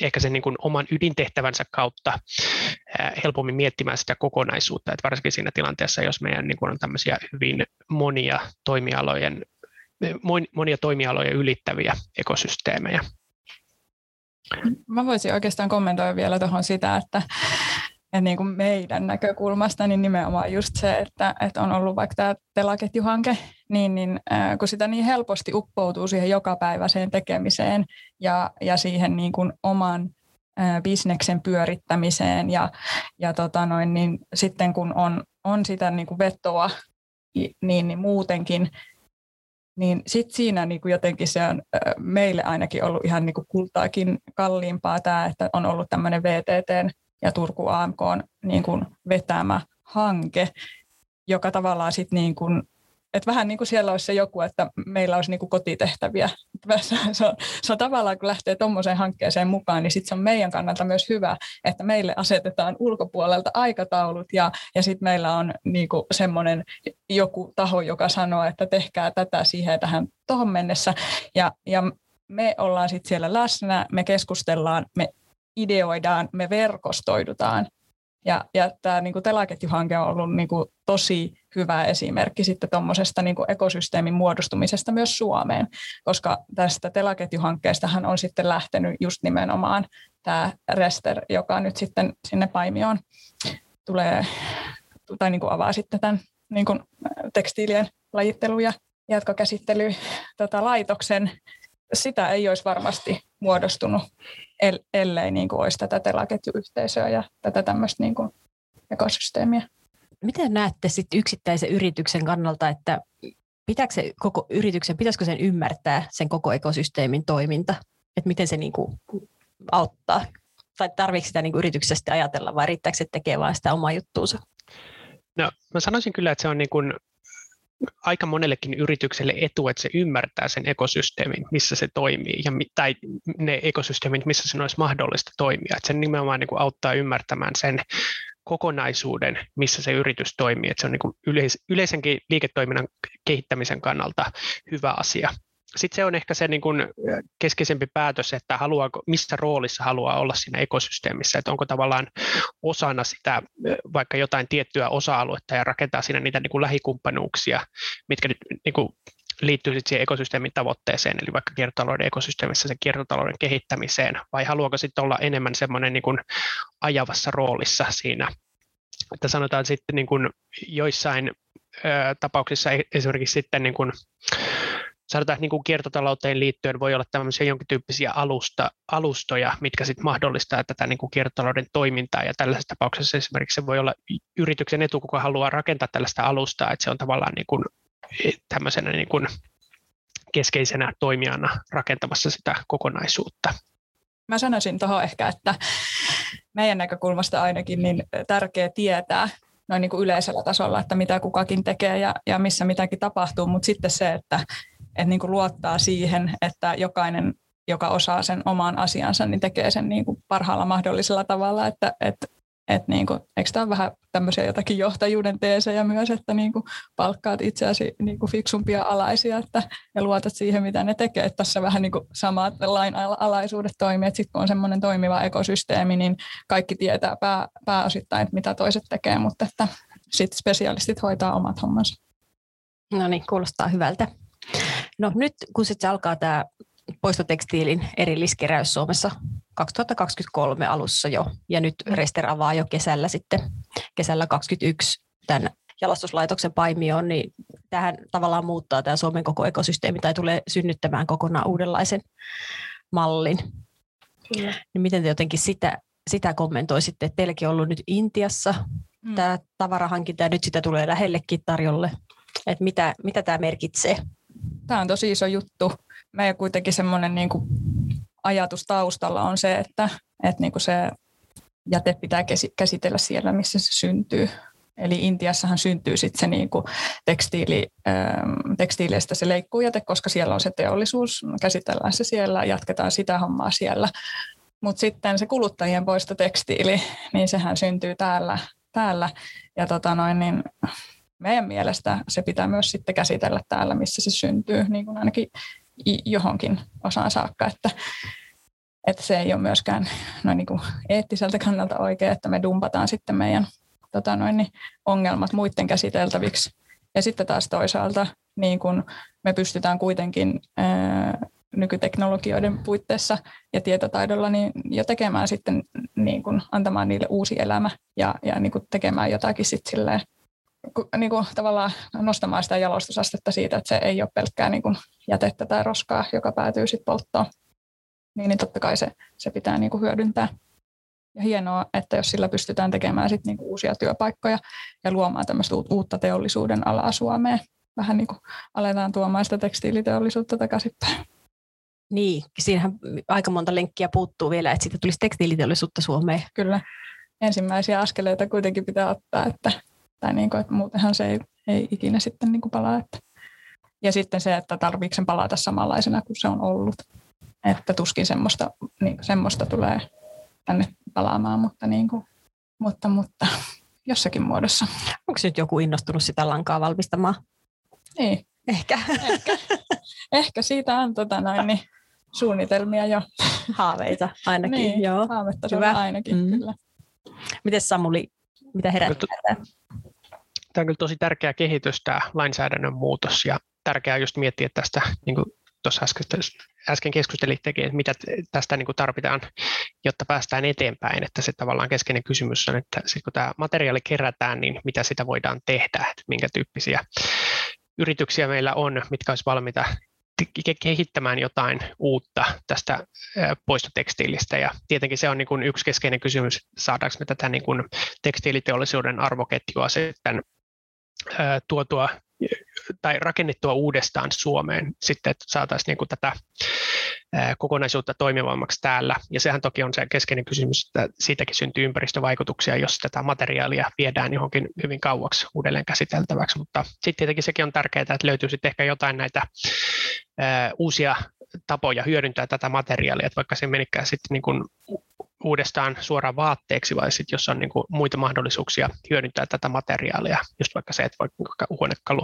[SPEAKER 5] ehkä sen niin kuin oman ydintehtävänsä kautta helpommin miettimään sitä kokonaisuutta, että varsinkin siinä tilanteessa, jos meidän niin kuin on tämmöisiä hyvin monia toimialojen, monia toimialoja ylittäviä ekosysteemejä.
[SPEAKER 4] Mä voisin oikeastaan kommentoida vielä tuohon sitä, että, että niin kuin meidän näkökulmasta niin nimenomaan just se, että, että on ollut vaikka tämä telaketjuhanke, niin, niin kun sitä niin helposti uppoutuu siihen jokapäiväiseen tekemiseen ja, ja siihen niin kuin oman bisneksen pyörittämiseen ja, ja tota noin, niin sitten kun on, on sitä niin kuin vetoa, niin, niin muutenkin niin sitten siinä niin kuin jotenkin se on meille ainakin ollut ihan niin kuin kultaakin kalliimpaa tämä, että on ollut tämmöinen VTT ja Turku AMK on niin kuin vetämä hanke, joka tavallaan sitten niin että vähän niin kuin siellä olisi se joku, että meillä olisi niin kuin kotitehtäviä. Se on, se on tavallaan, kun lähtee tuommoiseen hankkeeseen mukaan, niin sitten se on meidän kannalta myös hyvä, että meille asetetaan ulkopuolelta aikataulut ja, ja sitten meillä on niin kuin semmoinen joku taho, joka sanoo, että tehkää tätä siihen tähän tuohon mennessä. Ja, ja me ollaan sitten siellä läsnä, me keskustellaan, me ideoidaan, me verkostoidutaan. Ja, ja tämä niin telaketjuhanke on ollut niin kuin, tosi hyvä esimerkki sitten tuommoisesta niin ekosysteemin muodostumisesta myös Suomeen, koska tästä telaketjuhankkeestahan on sitten lähtenyt just nimenomaan tämä Rester, joka nyt sitten sinne Paimioon tulee tai niin kuin avaa sitten tämän niin kuin tekstiilien lajittelu- ja jatkokäsittely tota, laitoksen. Sitä ei olisi varmasti muodostunut, ellei niin kuin olisi tätä telaketjuyhteisöä ja tätä tämmöistä niin kuin ekosysteemiä.
[SPEAKER 2] Miten näette sitten yksittäisen yrityksen kannalta, että pitääkö se koko yrityksen, pitäisikö sen ymmärtää sen koko ekosysteemin toiminta, että miten se niin kuin auttaa? Tai tarvitseeko sitä niin kuin yrityksestä ajatella vai riittääkö se tekee vain sitä omaa juttuunsa?
[SPEAKER 5] No, mä sanoisin kyllä, että se on niin kuin aika monellekin yritykselle etu, että se ymmärtää sen ekosysteemin, missä se toimii, ja, tai ne ekosysteemit, missä sen olisi mahdollista toimia. Että se nimenomaan niin kuin auttaa ymmärtämään sen kokonaisuuden, missä se yritys toimii. Että se on niin kuin yleis- yleisenkin liiketoiminnan kehittämisen kannalta hyvä asia. Sitten se on ehkä se niin kuin keskeisempi päätös, että haluaako, missä roolissa haluaa olla siinä ekosysteemissä, että onko tavallaan osana sitä vaikka jotain tiettyä osa-aluetta ja rakentaa siinä niitä niin kuin lähikumppanuuksia, mitkä niin kuin liittyy sitten siihen ekosysteemin tavoitteeseen, eli vaikka kiertotalouden ekosysteemissä sen kiertotalouden kehittämiseen, vai haluaako sitten olla enemmän semmoinen niin ajavassa roolissa siinä, että sanotaan sitten niin kuin joissain tapauksissa e-, esimerkiksi sitten niin kuin, sanotaan, niin kiertotalouteen liittyen voi olla tämmöisiä jonkin tyyppisiä alusta, alustoja, mitkä sitten mahdollistaa tätä niin kuin kiertotalouden toimintaa, ja tällaisessa tapauksessa esimerkiksi se voi olla yrityksen etu, kuka haluaa rakentaa tällaista alustaa, että se on tavallaan niin kuin, e, tämmöisenä niin kuin keskeisenä toimijana rakentamassa sitä kokonaisuutta.
[SPEAKER 4] Mä sanoisin tuohon ehkä, että meidän näkökulmasta ainakin niin tärkeää tietää noin niin kuin yleisellä tasolla, että mitä kukakin tekee ja, ja missä mitäkin tapahtuu, mutta sitten se, että, että niin kuin luottaa siihen, että jokainen, joka osaa sen oman asiansa, niin tekee sen niin kuin parhaalla mahdollisella tavalla, että, että et niin kuin, eikö tämä ole vähän tämmöisiä jotakin johtajuuden teesejä myös, että niin kuin palkkaat itseäsi niin kuin fiksumpia alaisia että, ja luotat siihen, mitä ne tekee. Että tässä vähän niin kuin samat lainalaisuudet toimii, että sitten kun on semmoinen toimiva ekosysteemi, niin kaikki tietää pää, pääosittain, että mitä toiset tekee, mutta että sitten spesialistit hoitaa omat hommansa.
[SPEAKER 2] No niin, kuulostaa hyvältä. No nyt kun sitten alkaa tämä poistotekstiilin erilliskeräys Suomessa 2023 alussa jo, ja nyt. Rester avaa jo kesällä sitten, kesällä 2021 tämän jalostuslaitoksen paimioon, niin tähän tavallaan muuttaa tämä Suomen koko ekosysteemi tai tulee synnyttämään kokonaan uudenlaisen mallin. Kyllä. Niin miten te jotenkin sitä, sitä kommentoisitte, että teilläkin on ollut nyt Intiassa mm. tämä tavarahankinta ja nyt sitä tulee lähellekin tarjolle, että mitä, mitä tämä merkitsee?
[SPEAKER 4] Tämä on tosi iso juttu. Meidän kuitenkin semmoinen niin kuin ajatus taustalla on se, että, että niin kuin se jäte pitää käsitellä siellä, missä se syntyy. Eli Intiassahan syntyy sitten se niin kuin tekstiili, ähm, tekstiileistä se leikkuujäte, koska siellä on se teollisuus, käsitellään se siellä, jatketaan sitä hommaa siellä. Mutta sitten se kuluttajien poistotekstiili, niin sehän syntyy täällä, täällä. ja tota noin, niin meidän mielestä se pitää myös sitten käsitellä täällä, missä se syntyy, niin kuin ainakin johonkin osaan saakka, että, että se ei ole myöskään noin niin kuin eettiseltä kannalta oikein, että me dumpataan sitten meidän tota noin, niin ongelmat muiden käsiteltäviksi. Ja sitten taas toisaalta niin kuin me pystytään kuitenkin ää, nykyteknologioiden puitteissa ja tietotaidolla niin jo tekemään sitten niin kuin antamaan niille uusi elämä ja, ja niin kuin tekemään jotakin sitten silleen niin kuin tavallaan nostamaan sitä jalostusastetta siitä, että se ei ole pelkkää niin kuin jätettä tai roskaa, joka päätyy sitten polttoon. Niin, niin totta kai se, se pitää niin kuin hyödyntää. Ja hienoa, että jos sillä pystytään tekemään sit niin kuin uusia työpaikkoja ja luomaan tämmöistä uutta teollisuuden alaa Suomeen. Vähän niin kuin aletaan tuomaan sitä tekstiiliteollisuutta takaisinpäin.
[SPEAKER 2] Niin, siinähän aika monta lenkkiä puuttuu vielä, että siitä tulisi tekstiiliteollisuutta Suomeen.
[SPEAKER 4] Kyllä. Ensimmäisiä askeleita kuitenkin pitää ottaa, että tai niin kuin, että muutenhan se ei, ei ikinä sitten niin kuin palaa. Että. Ja sitten se, että tarviiko sen palata samanlaisena kuin se on ollut. Että tuskin semmoista, niin kuin, semmoista tulee tänne palaamaan, mutta, niin kuin, mutta, mutta jossakin muodossa.
[SPEAKER 2] Onko nyt joku innostunut sitä lankaa valmistamaan?
[SPEAKER 4] Niin.
[SPEAKER 2] Ehkä.
[SPEAKER 4] Ehkä, Ehkä siitä on tota noin, niin, suunnitelmia jo.
[SPEAKER 2] Haaveita ainakin,
[SPEAKER 4] niin,
[SPEAKER 2] joo.
[SPEAKER 4] Haavetta Hyvä. ainakin, mm. kyllä.
[SPEAKER 2] Miten Samuli, mitä herättää?
[SPEAKER 5] Tämä on kyllä tosi tärkeä kehitys, tämä lainsäädännön muutos, ja tärkeää just miettiä tästä, niin kuin tuossa äsken, äsken keskustelittekin, että mitä tästä niin kuin tarvitaan, jotta päästään eteenpäin, että se tavallaan keskeinen kysymys on, että sit kun tämä materiaali kerätään, niin mitä sitä voidaan tehdä, että minkä tyyppisiä yrityksiä meillä on, mitkä olisi valmiita kehittämään jotain uutta tästä poistotekstiilistä. Ja tietenkin se on niin kuin yksi keskeinen kysymys, saadaanko me tätä niin kuin tekstiiliteollisuuden arvoketjua sitten tuotua tai rakennettua uudestaan Suomeen sitten, että saataisiin niin tätä kokonaisuutta toimivammaksi täällä. Ja sehän toki on se keskeinen kysymys, että siitäkin syntyy ympäristövaikutuksia, jos tätä materiaalia viedään johonkin hyvin kauaksi uudelleen käsiteltäväksi. Mutta sitten tietenkin sekin on tärkeää, että löytyy sitten ehkä jotain näitä uusia tapoja hyödyntää tätä materiaalia, että vaikka se menikään sitten niin kuin uudestaan suoraan vaatteeksi vai sitten jos on niin kuin muita mahdollisuuksia hyödyntää tätä materiaalia, just vaikka se, että vaikka huonekalu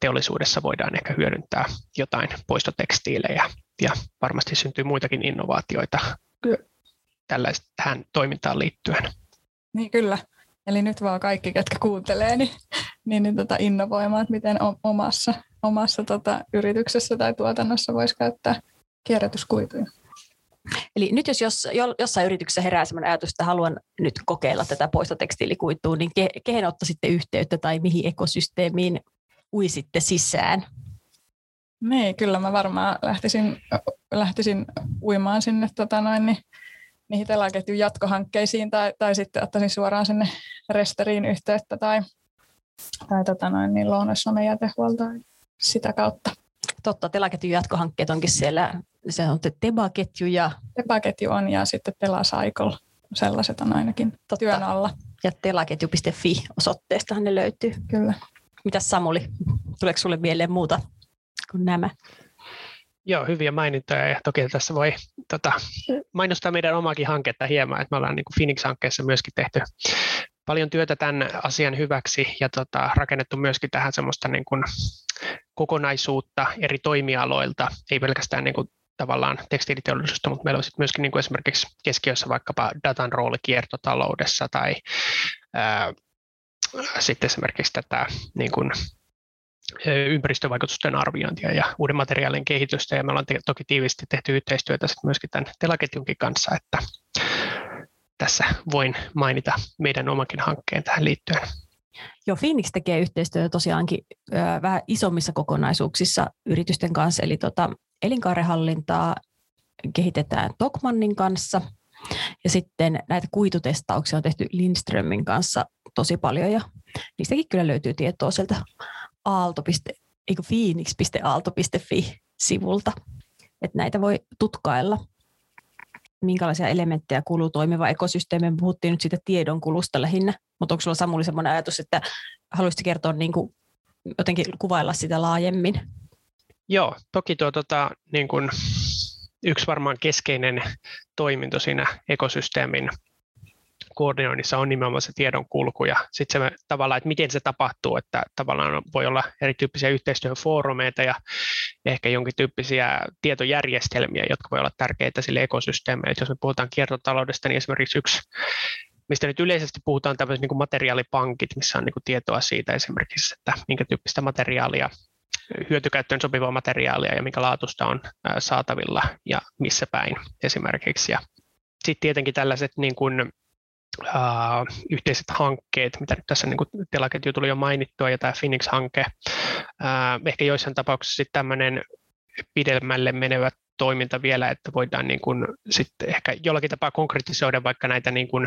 [SPEAKER 5] teollisuudessa voidaan ehkä hyödyntää jotain poistotekstiilejä ja varmasti syntyy muitakin innovaatioita tähän toimintaan liittyen.
[SPEAKER 4] Niin kyllä. Eli nyt vaan kaikki, ketkä kuuntelee, niin, niin, niin tota innovoimaan, että miten omassa, omassa tota yrityksessä tai tuotannossa voisi käyttää kierrätyskuituja.
[SPEAKER 2] Eli nyt jos, jos jossain yrityksessä herää sellainen ajatus, että haluan nyt kokeilla tätä poistotekstiilikuitua, niin ke, kehen ottaisitte yhteyttä tai mihin ekosysteemiin uisitte sisään?
[SPEAKER 4] Niin, kyllä mä varmaan lähtisin, lähtisin uimaan sinne tota noin, niin, niihin telaketjun jatkohankkeisiin tai, tai sitten ottaisin suoraan sinne resteriin yhteyttä tai, tai tota noin, niin Lounes-Suomen jätehuoltoon sitä kautta.
[SPEAKER 2] Totta, telaketjun jatkohankkeet onkin siellä, se on Teba-ketju ja...
[SPEAKER 4] Teba-ketju on ja sitten Telacycle, sellaiset on ainakin Totta. työn alla.
[SPEAKER 2] Ja telaketju.fi osoitteestahan ne löytyy.
[SPEAKER 4] Kyllä.
[SPEAKER 2] Mitäs Samuli, tuleeko sulle mieleen muuta kuin nämä?
[SPEAKER 5] Joo, hyviä mainintoja ja toki tässä voi tota, mainostaa meidän omaakin hanketta hieman, että me ollaan niin kuin Phoenix-hankkeessa myöskin tehty paljon työtä tämän asian hyväksi ja tota, rakennettu myöskin tähän semmoista niin kuin kokonaisuutta eri toimialoilta, ei pelkästään niin kuin tavallaan tekstiiliteollisuudesta, mutta meillä on sitten myöskin niin kuin esimerkiksi keskiössä vaikkapa datan rooli kiertotaloudessa tai ää, sitten esimerkiksi tätä niin kuin, ympäristövaikutusten arviointia ja uuden materiaalin kehitystä, ja me ollaan toki tiivisti tehty yhteistyötä myöskin tämän telaketjunkin kanssa, että tässä voin mainita meidän omankin hankkeen tähän liittyen.
[SPEAKER 2] Joo, Phoenix tekee yhteistyötä tosiaankin ö, vähän isommissa kokonaisuuksissa yritysten kanssa, eli tota, elinkaarehallintaa kehitetään Tokmannin kanssa, ja sitten näitä kuitutestauksia on tehty Lindströmin kanssa tosi paljon, ja niistäkin kyllä löytyy tietoa sieltä aalto. phoenix.aalto.fi-sivulta, että näitä voi tutkailla minkälaisia elementtejä kuuluu toimiva ekosysteemi. Me puhuttiin nyt siitä tiedonkulusta lähinnä, mutta onko sulla Samuli sellainen ajatus, että haluaisitko kertoa niin kuin, jotenkin kuvailla sitä laajemmin?
[SPEAKER 5] Joo, toki tuo tota, niin kuin, yksi varmaan keskeinen toiminto siinä ekosysteemin koordinoinnissa on nimenomaan se tiedon kulku ja sitten se tavallaan, että miten se tapahtuu, että tavallaan voi olla erityyppisiä yhteistyöfoorumeita ja ehkä jonkin tyyppisiä tietojärjestelmiä, jotka voi olla tärkeitä sille ekosysteemille. Jos me puhutaan kiertotaloudesta, niin esimerkiksi yksi mistä nyt yleisesti puhutaan tämmöiset niin materiaalipankit, missä on niin kuin tietoa siitä esimerkiksi, että minkä tyyppistä materiaalia hyötykäyttöön sopivaa materiaalia ja minkä laatusta on saatavilla ja missä päin esimerkiksi. Ja sitten tietenkin tällaiset niin kuin Yhteiset hankkeet, mitä nyt tässä niin telaketju tuli jo mainittua, ja tämä Phoenix-hanke. Uh, ehkä joissain tapauksissa tämmöinen pidemmälle menevä toiminta vielä, että voidaan niin kuin sitten ehkä jollakin tapaa konkretisoida vaikka näitä niin kuin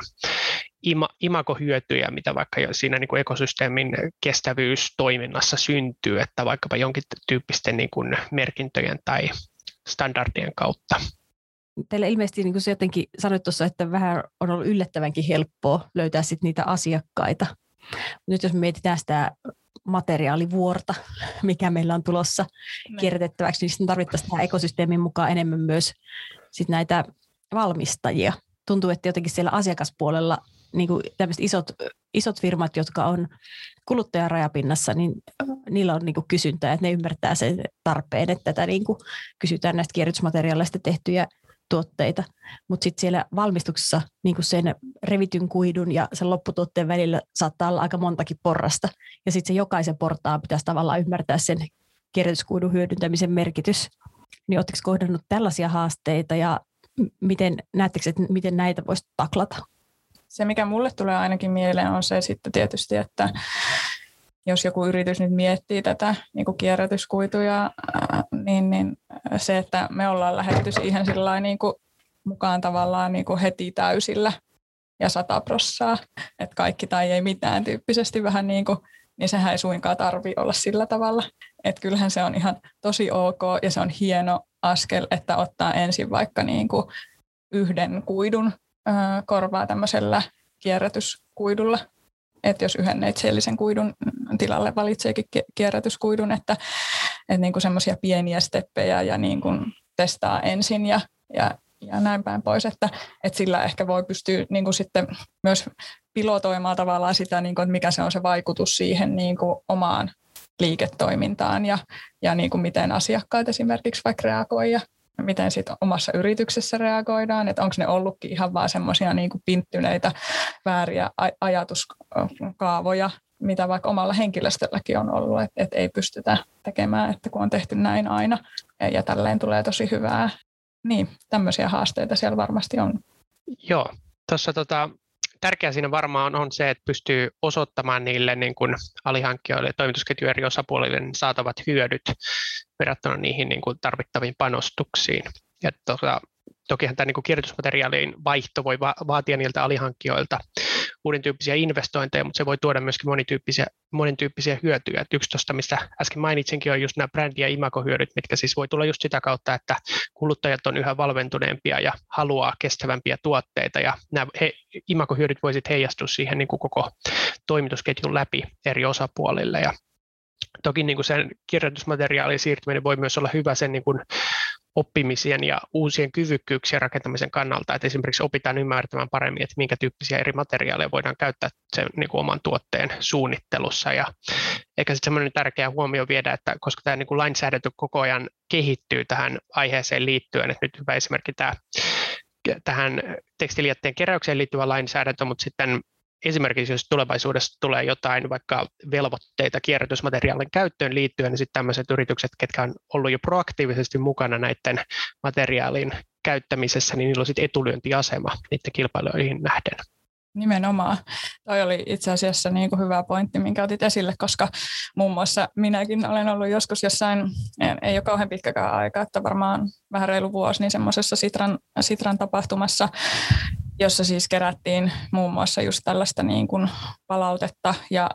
[SPEAKER 5] ima, imakohyötyjä, mitä vaikka siinä niin kuin ekosysteemin kestävyystoiminnassa syntyy, että vaikkapa jonkin tyyppisten niin kuin merkintöjen tai standardien kautta
[SPEAKER 2] teille ilmeisesti niin kuin se jotenkin sanoit tuossa, että vähän on ollut yllättävänkin helppoa löytää sit niitä asiakkaita. Nyt jos me mietitään sitä materiaalivuorta, mikä meillä on tulossa ne. Niin. kierrätettäväksi, niin sitten tarvittaisiin tähän ekosysteemin mukaan enemmän myös sit näitä valmistajia. Tuntuu, että jotenkin siellä asiakaspuolella niin kuin isot, isot firmat, jotka on kuluttajan rajapinnassa, niin niillä on niin kuin kysyntää, että ne ymmärtää sen tarpeen, että tätä niin kuin kysytään näistä kierrätysmateriaaleista tehtyjä tuotteita, mutta sitten siellä valmistuksessa niin kuin sen revityn kuidun ja sen lopputuotteen välillä saattaa olla aika montakin porrasta. Ja sitten se jokaisen portaan pitäisi tavallaan ymmärtää sen kierrätyskuidun hyödyntämisen merkitys. Niin oletteko kohdannut tällaisia haasteita ja miten näettekö, että miten näitä voisi taklata?
[SPEAKER 4] Se, mikä mulle tulee ainakin mieleen, on se sitten tietysti, että jos joku yritys nyt miettii tätä niin kuin kierrätyskuituja, niin, niin se, että me ollaan lähetty siihen niin kuin mukaan tavallaan niin kuin heti täysillä ja sata prossaa, että kaikki tai ei mitään tyyppisesti vähän niin kuin, niin sehän ei suinkaan tarvi olla sillä tavalla. Että kyllähän se on ihan tosi ok ja se on hieno askel, että ottaa ensin vaikka niin kuin yhden kuidun korvaa tämmöisellä kierrätyskuidulla että jos yhden neitsellisen kuidun tilalle valitseekin kierrätyskuidun, että, että niin semmoisia pieniä steppejä ja niin kuin testaa ensin ja, ja, ja näin päin pois, että, että sillä ehkä voi pystyä niin kuin sitten myös pilotoimaan tavallaan sitä, niin kuin, että mikä se on se vaikutus siihen niin kuin omaan liiketoimintaan ja, ja niin kuin miten asiakkaat esimerkiksi vaikka reagoi ja miten sitten omassa yrityksessä reagoidaan, että onko ne ollutkin ihan vaan semmoisia niin pinttyneitä vääriä ajatuskaavoja, mitä vaikka omalla henkilöstölläkin on ollut, että, että ei pystytä tekemään, että kun on tehty näin aina ja, tälleen tulee tosi hyvää. niin, tämmöisiä haasteita siellä varmasti on.
[SPEAKER 5] Joo, tuossa tota, tärkeää siinä varmaan on se, että pystyy osoittamaan niille niin kuin alihankkijoille ja toimitusketjun eri osapuolille saatavat hyödyt verrattuna niihin niin kuin tarvittaviin panostuksiin. Ja tota, tokihan tämä niin kuin kierrätysmateriaalien vaihto voi va- vaatia niiltä alihankkijoilta uuden tyyppisiä investointeja, mutta se voi tuoda myöskin monityyppisiä, monityyppisiä hyötyjä. Et yksi tuosta, mistä äsken mainitsinkin, on just nämä brändi- ja imagohyödyt, mitkä siis voi tulla just sitä kautta, että kuluttajat on yhä valventuneempia ja haluaa kestävämpiä tuotteita, ja nämä he, imagohyödyt voi sitten heijastua siihen niin kuin koko toimitusketjun läpi eri osapuolille, ja Toki niin kuin sen kierrätysmateriaalin siirtyminen voi myös olla hyvä sen niin kuin oppimisen ja uusien kyvykkyyksien rakentamisen kannalta, että esimerkiksi opitaan ymmärtämään paremmin, että minkä tyyppisiä eri materiaaleja voidaan käyttää sen niin kuin oman tuotteen suunnittelussa. Ja ehkä sitten semmoinen tärkeä huomio viedä, että koska tämä niin kuin lainsäädäntö koko ajan kehittyy tähän aiheeseen liittyen, että nyt hyvä esimerkki tämä tähän tekstilijätteen keräykseen liittyvä lainsäädäntö, mutta sitten esimerkiksi jos tulevaisuudessa tulee jotain vaikka velvoitteita kierrätysmateriaalin käyttöön liittyen, niin sitten tämmöiset yritykset, ketkä on ollut jo proaktiivisesti mukana näiden materiaalin käyttämisessä, niin niillä on sitten etulyöntiasema niiden kilpailijoihin nähden.
[SPEAKER 4] Nimenomaan. Toi oli itse asiassa niin kuin hyvä pointti, minkä otit esille, koska muun muassa minäkin olen ollut joskus jossain, ei ole kauhean pitkäkään aika, että varmaan vähän reilu vuosi, niin semmoisessa Sitran, Sitran tapahtumassa, jossa siis kerättiin muun muassa just tällaista niin kuin palautetta ja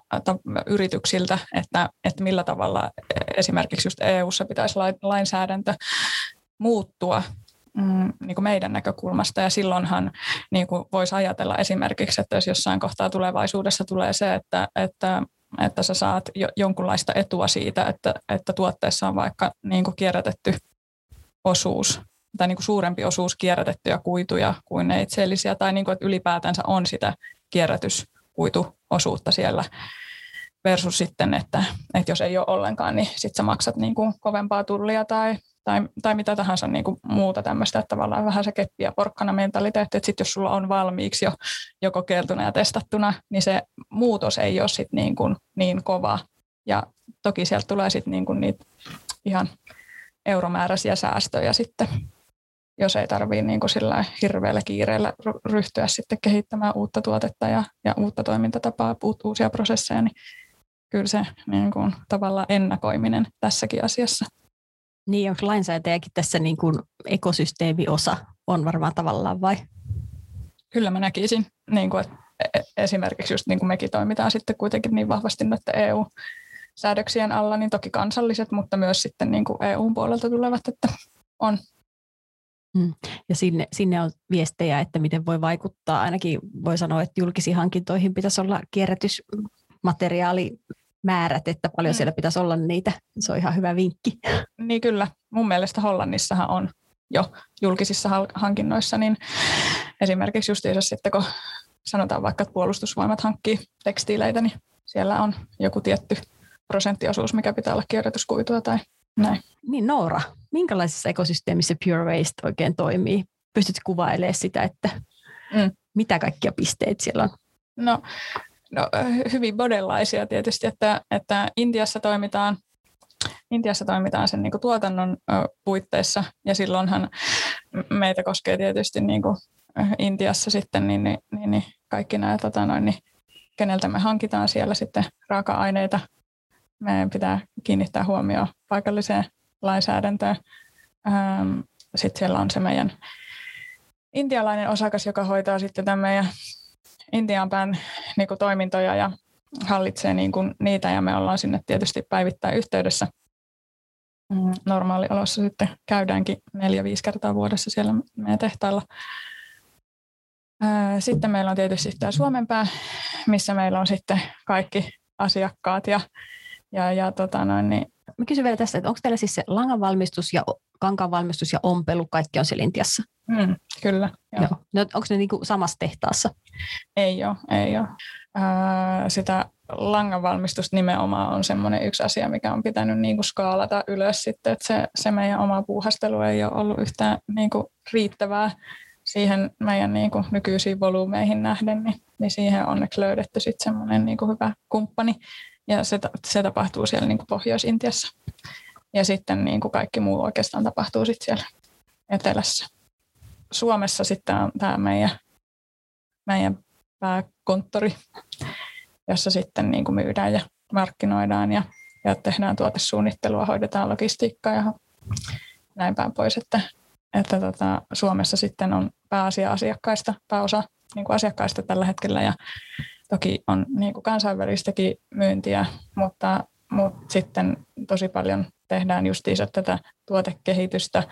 [SPEAKER 4] yrityksiltä, että, että millä tavalla esimerkiksi just EU-ssa pitäisi lainsäädäntö muuttua mm, niin kuin meidän näkökulmasta. Ja silloinhan niin kuin voisi ajatella esimerkiksi, että jos jossain kohtaa tulevaisuudessa tulee se, että, että että sä saat jo, jonkunlaista etua siitä, että, että tuotteessa on vaikka niin kuin kierrätetty osuus tai niin kuin suurempi osuus kierrätettyjä kuituja kuin neitsellisiä, tai niin kuin, että ylipäätänsä on sitä kierrätyskuituosuutta siellä versus sitten, että, että jos ei ole ollenkaan, niin sitten sä maksat niin kuin kovempaa tullia tai, tai, tai mitä tahansa niin kuin muuta tämmöistä, että tavallaan vähän se keppi ja porkkana mentaliteetti, että sitten jos sulla on valmiiksi jo joko kokeiltuna ja testattuna, niin se muutos ei ole sitten niin, kuin niin kova. Ja toki sieltä tulee sitten niin kuin niitä ihan euromääräisiä säästöjä sitten jos ei tarvitse niin kuin sillä hirveällä kiireellä ryhtyä sitten kehittämään uutta tuotetta ja, ja uutta toimintatapaa, uusia prosesseja, niin kyllä se niin kuin, tavallaan ennakoiminen tässäkin asiassa.
[SPEAKER 2] Niin, onko lainsäätäjäkin tässä niin kuin ekosysteemiosa on varmaan tavallaan vai?
[SPEAKER 4] Kyllä mä näkisin, niin kuin, että e, e, esimerkiksi just niin kuin mekin toimitaan sitten kuitenkin niin vahvasti että EU-säädöksien alla, niin toki kansalliset, mutta myös sitten niin kuin EUn puolelta tulevat, että on
[SPEAKER 2] Mm. Ja sinne, sinne on viestejä, että miten voi vaikuttaa. Ainakin voi sanoa, että julkisiin hankintoihin pitäisi olla kierrätysmateriaalimäärät, että paljon mm. siellä pitäisi olla niitä. Se on ihan hyvä vinkki.
[SPEAKER 4] Niin kyllä. Mun mielestä Hollannissahan on jo julkisissa hankinnoissa, niin esimerkiksi justiinsa sitten, kun sanotaan vaikka, että puolustusvoimat hankkii tekstiileitä, niin siellä on joku tietty prosenttiosuus, mikä pitää olla kierrätyskuitua tai näin.
[SPEAKER 2] Niin Noora, minkälaisessa ekosysteemissä Pure Waste oikein toimii? Pystytkö kuvailemaan sitä, että mm. mitä kaikkia pisteitä siellä on?
[SPEAKER 4] No, no hyvin monenlaisia tietysti, että, että Intiassa toimitaan Intiassa toimitaan sen niin kuin tuotannon puitteissa ja silloinhan meitä koskee tietysti niin kuin Intiassa sitten niin, niin, niin, niin kaikki nämä, tota noin, niin, keneltä me hankitaan siellä sitten raaka-aineita. Meidän pitää kiinnittää huomioon paikalliseen lainsäädäntöä. Ähm, sitten siellä on se meidän intialainen osakas, joka hoitaa sitten tämän meidän Intian pään niin kuin toimintoja ja hallitsee niin kuin niitä ja me ollaan sinne tietysti päivittäin yhteydessä. Mm, normaaliolossa sitten käydäänkin neljä-viisi kertaa vuodessa siellä meidän tehtailla. Äh, sitten meillä on tietysti tämä Suomenpää, missä meillä on sitten kaikki asiakkaat ja, ja, ja tota noin, niin
[SPEAKER 2] Mä kysyn vielä tästä, että onko teillä siis se langanvalmistus ja kankaanvalmistus ja ompelu, kaikki on siellä Intiassa?
[SPEAKER 4] Mm, kyllä.
[SPEAKER 2] Joo. Joo. No, onko ne niinku samassa tehtaassa?
[SPEAKER 4] Ei ole, ei ole. Äh, sitä langanvalmistusta nimenomaan on semmoinen yksi asia, mikä on pitänyt niinku skaalata ylös sitten, että se, se meidän oma puuhastelu ei ole ollut yhtään niinku riittävää siihen meidän niinku nykyisiin volyymeihin nähden, niin, niin siihen on onneksi löydetty sitten semmoinen niinku hyvä kumppani, ja se, se tapahtuu siellä niin kuin Pohjois-Intiassa. Ja sitten niin kuin kaikki muu oikeastaan tapahtuu sitten siellä etelässä. Suomessa sitten on tämä meidän, meidän pääkonttori, jossa sitten niin kuin myydään ja markkinoidaan ja, ja tehdään tuotesuunnittelua, hoidetaan logistiikkaa ja näin päin pois, että, että tota, Suomessa sitten on pääasia asiakkaista, pääosa niin kuin asiakkaista tällä hetkellä ja toki on niin kuin kansainvälistäkin myyntiä, mutta, mutta sitten tosi paljon tehdään justiinsa tätä tuotekehitystä.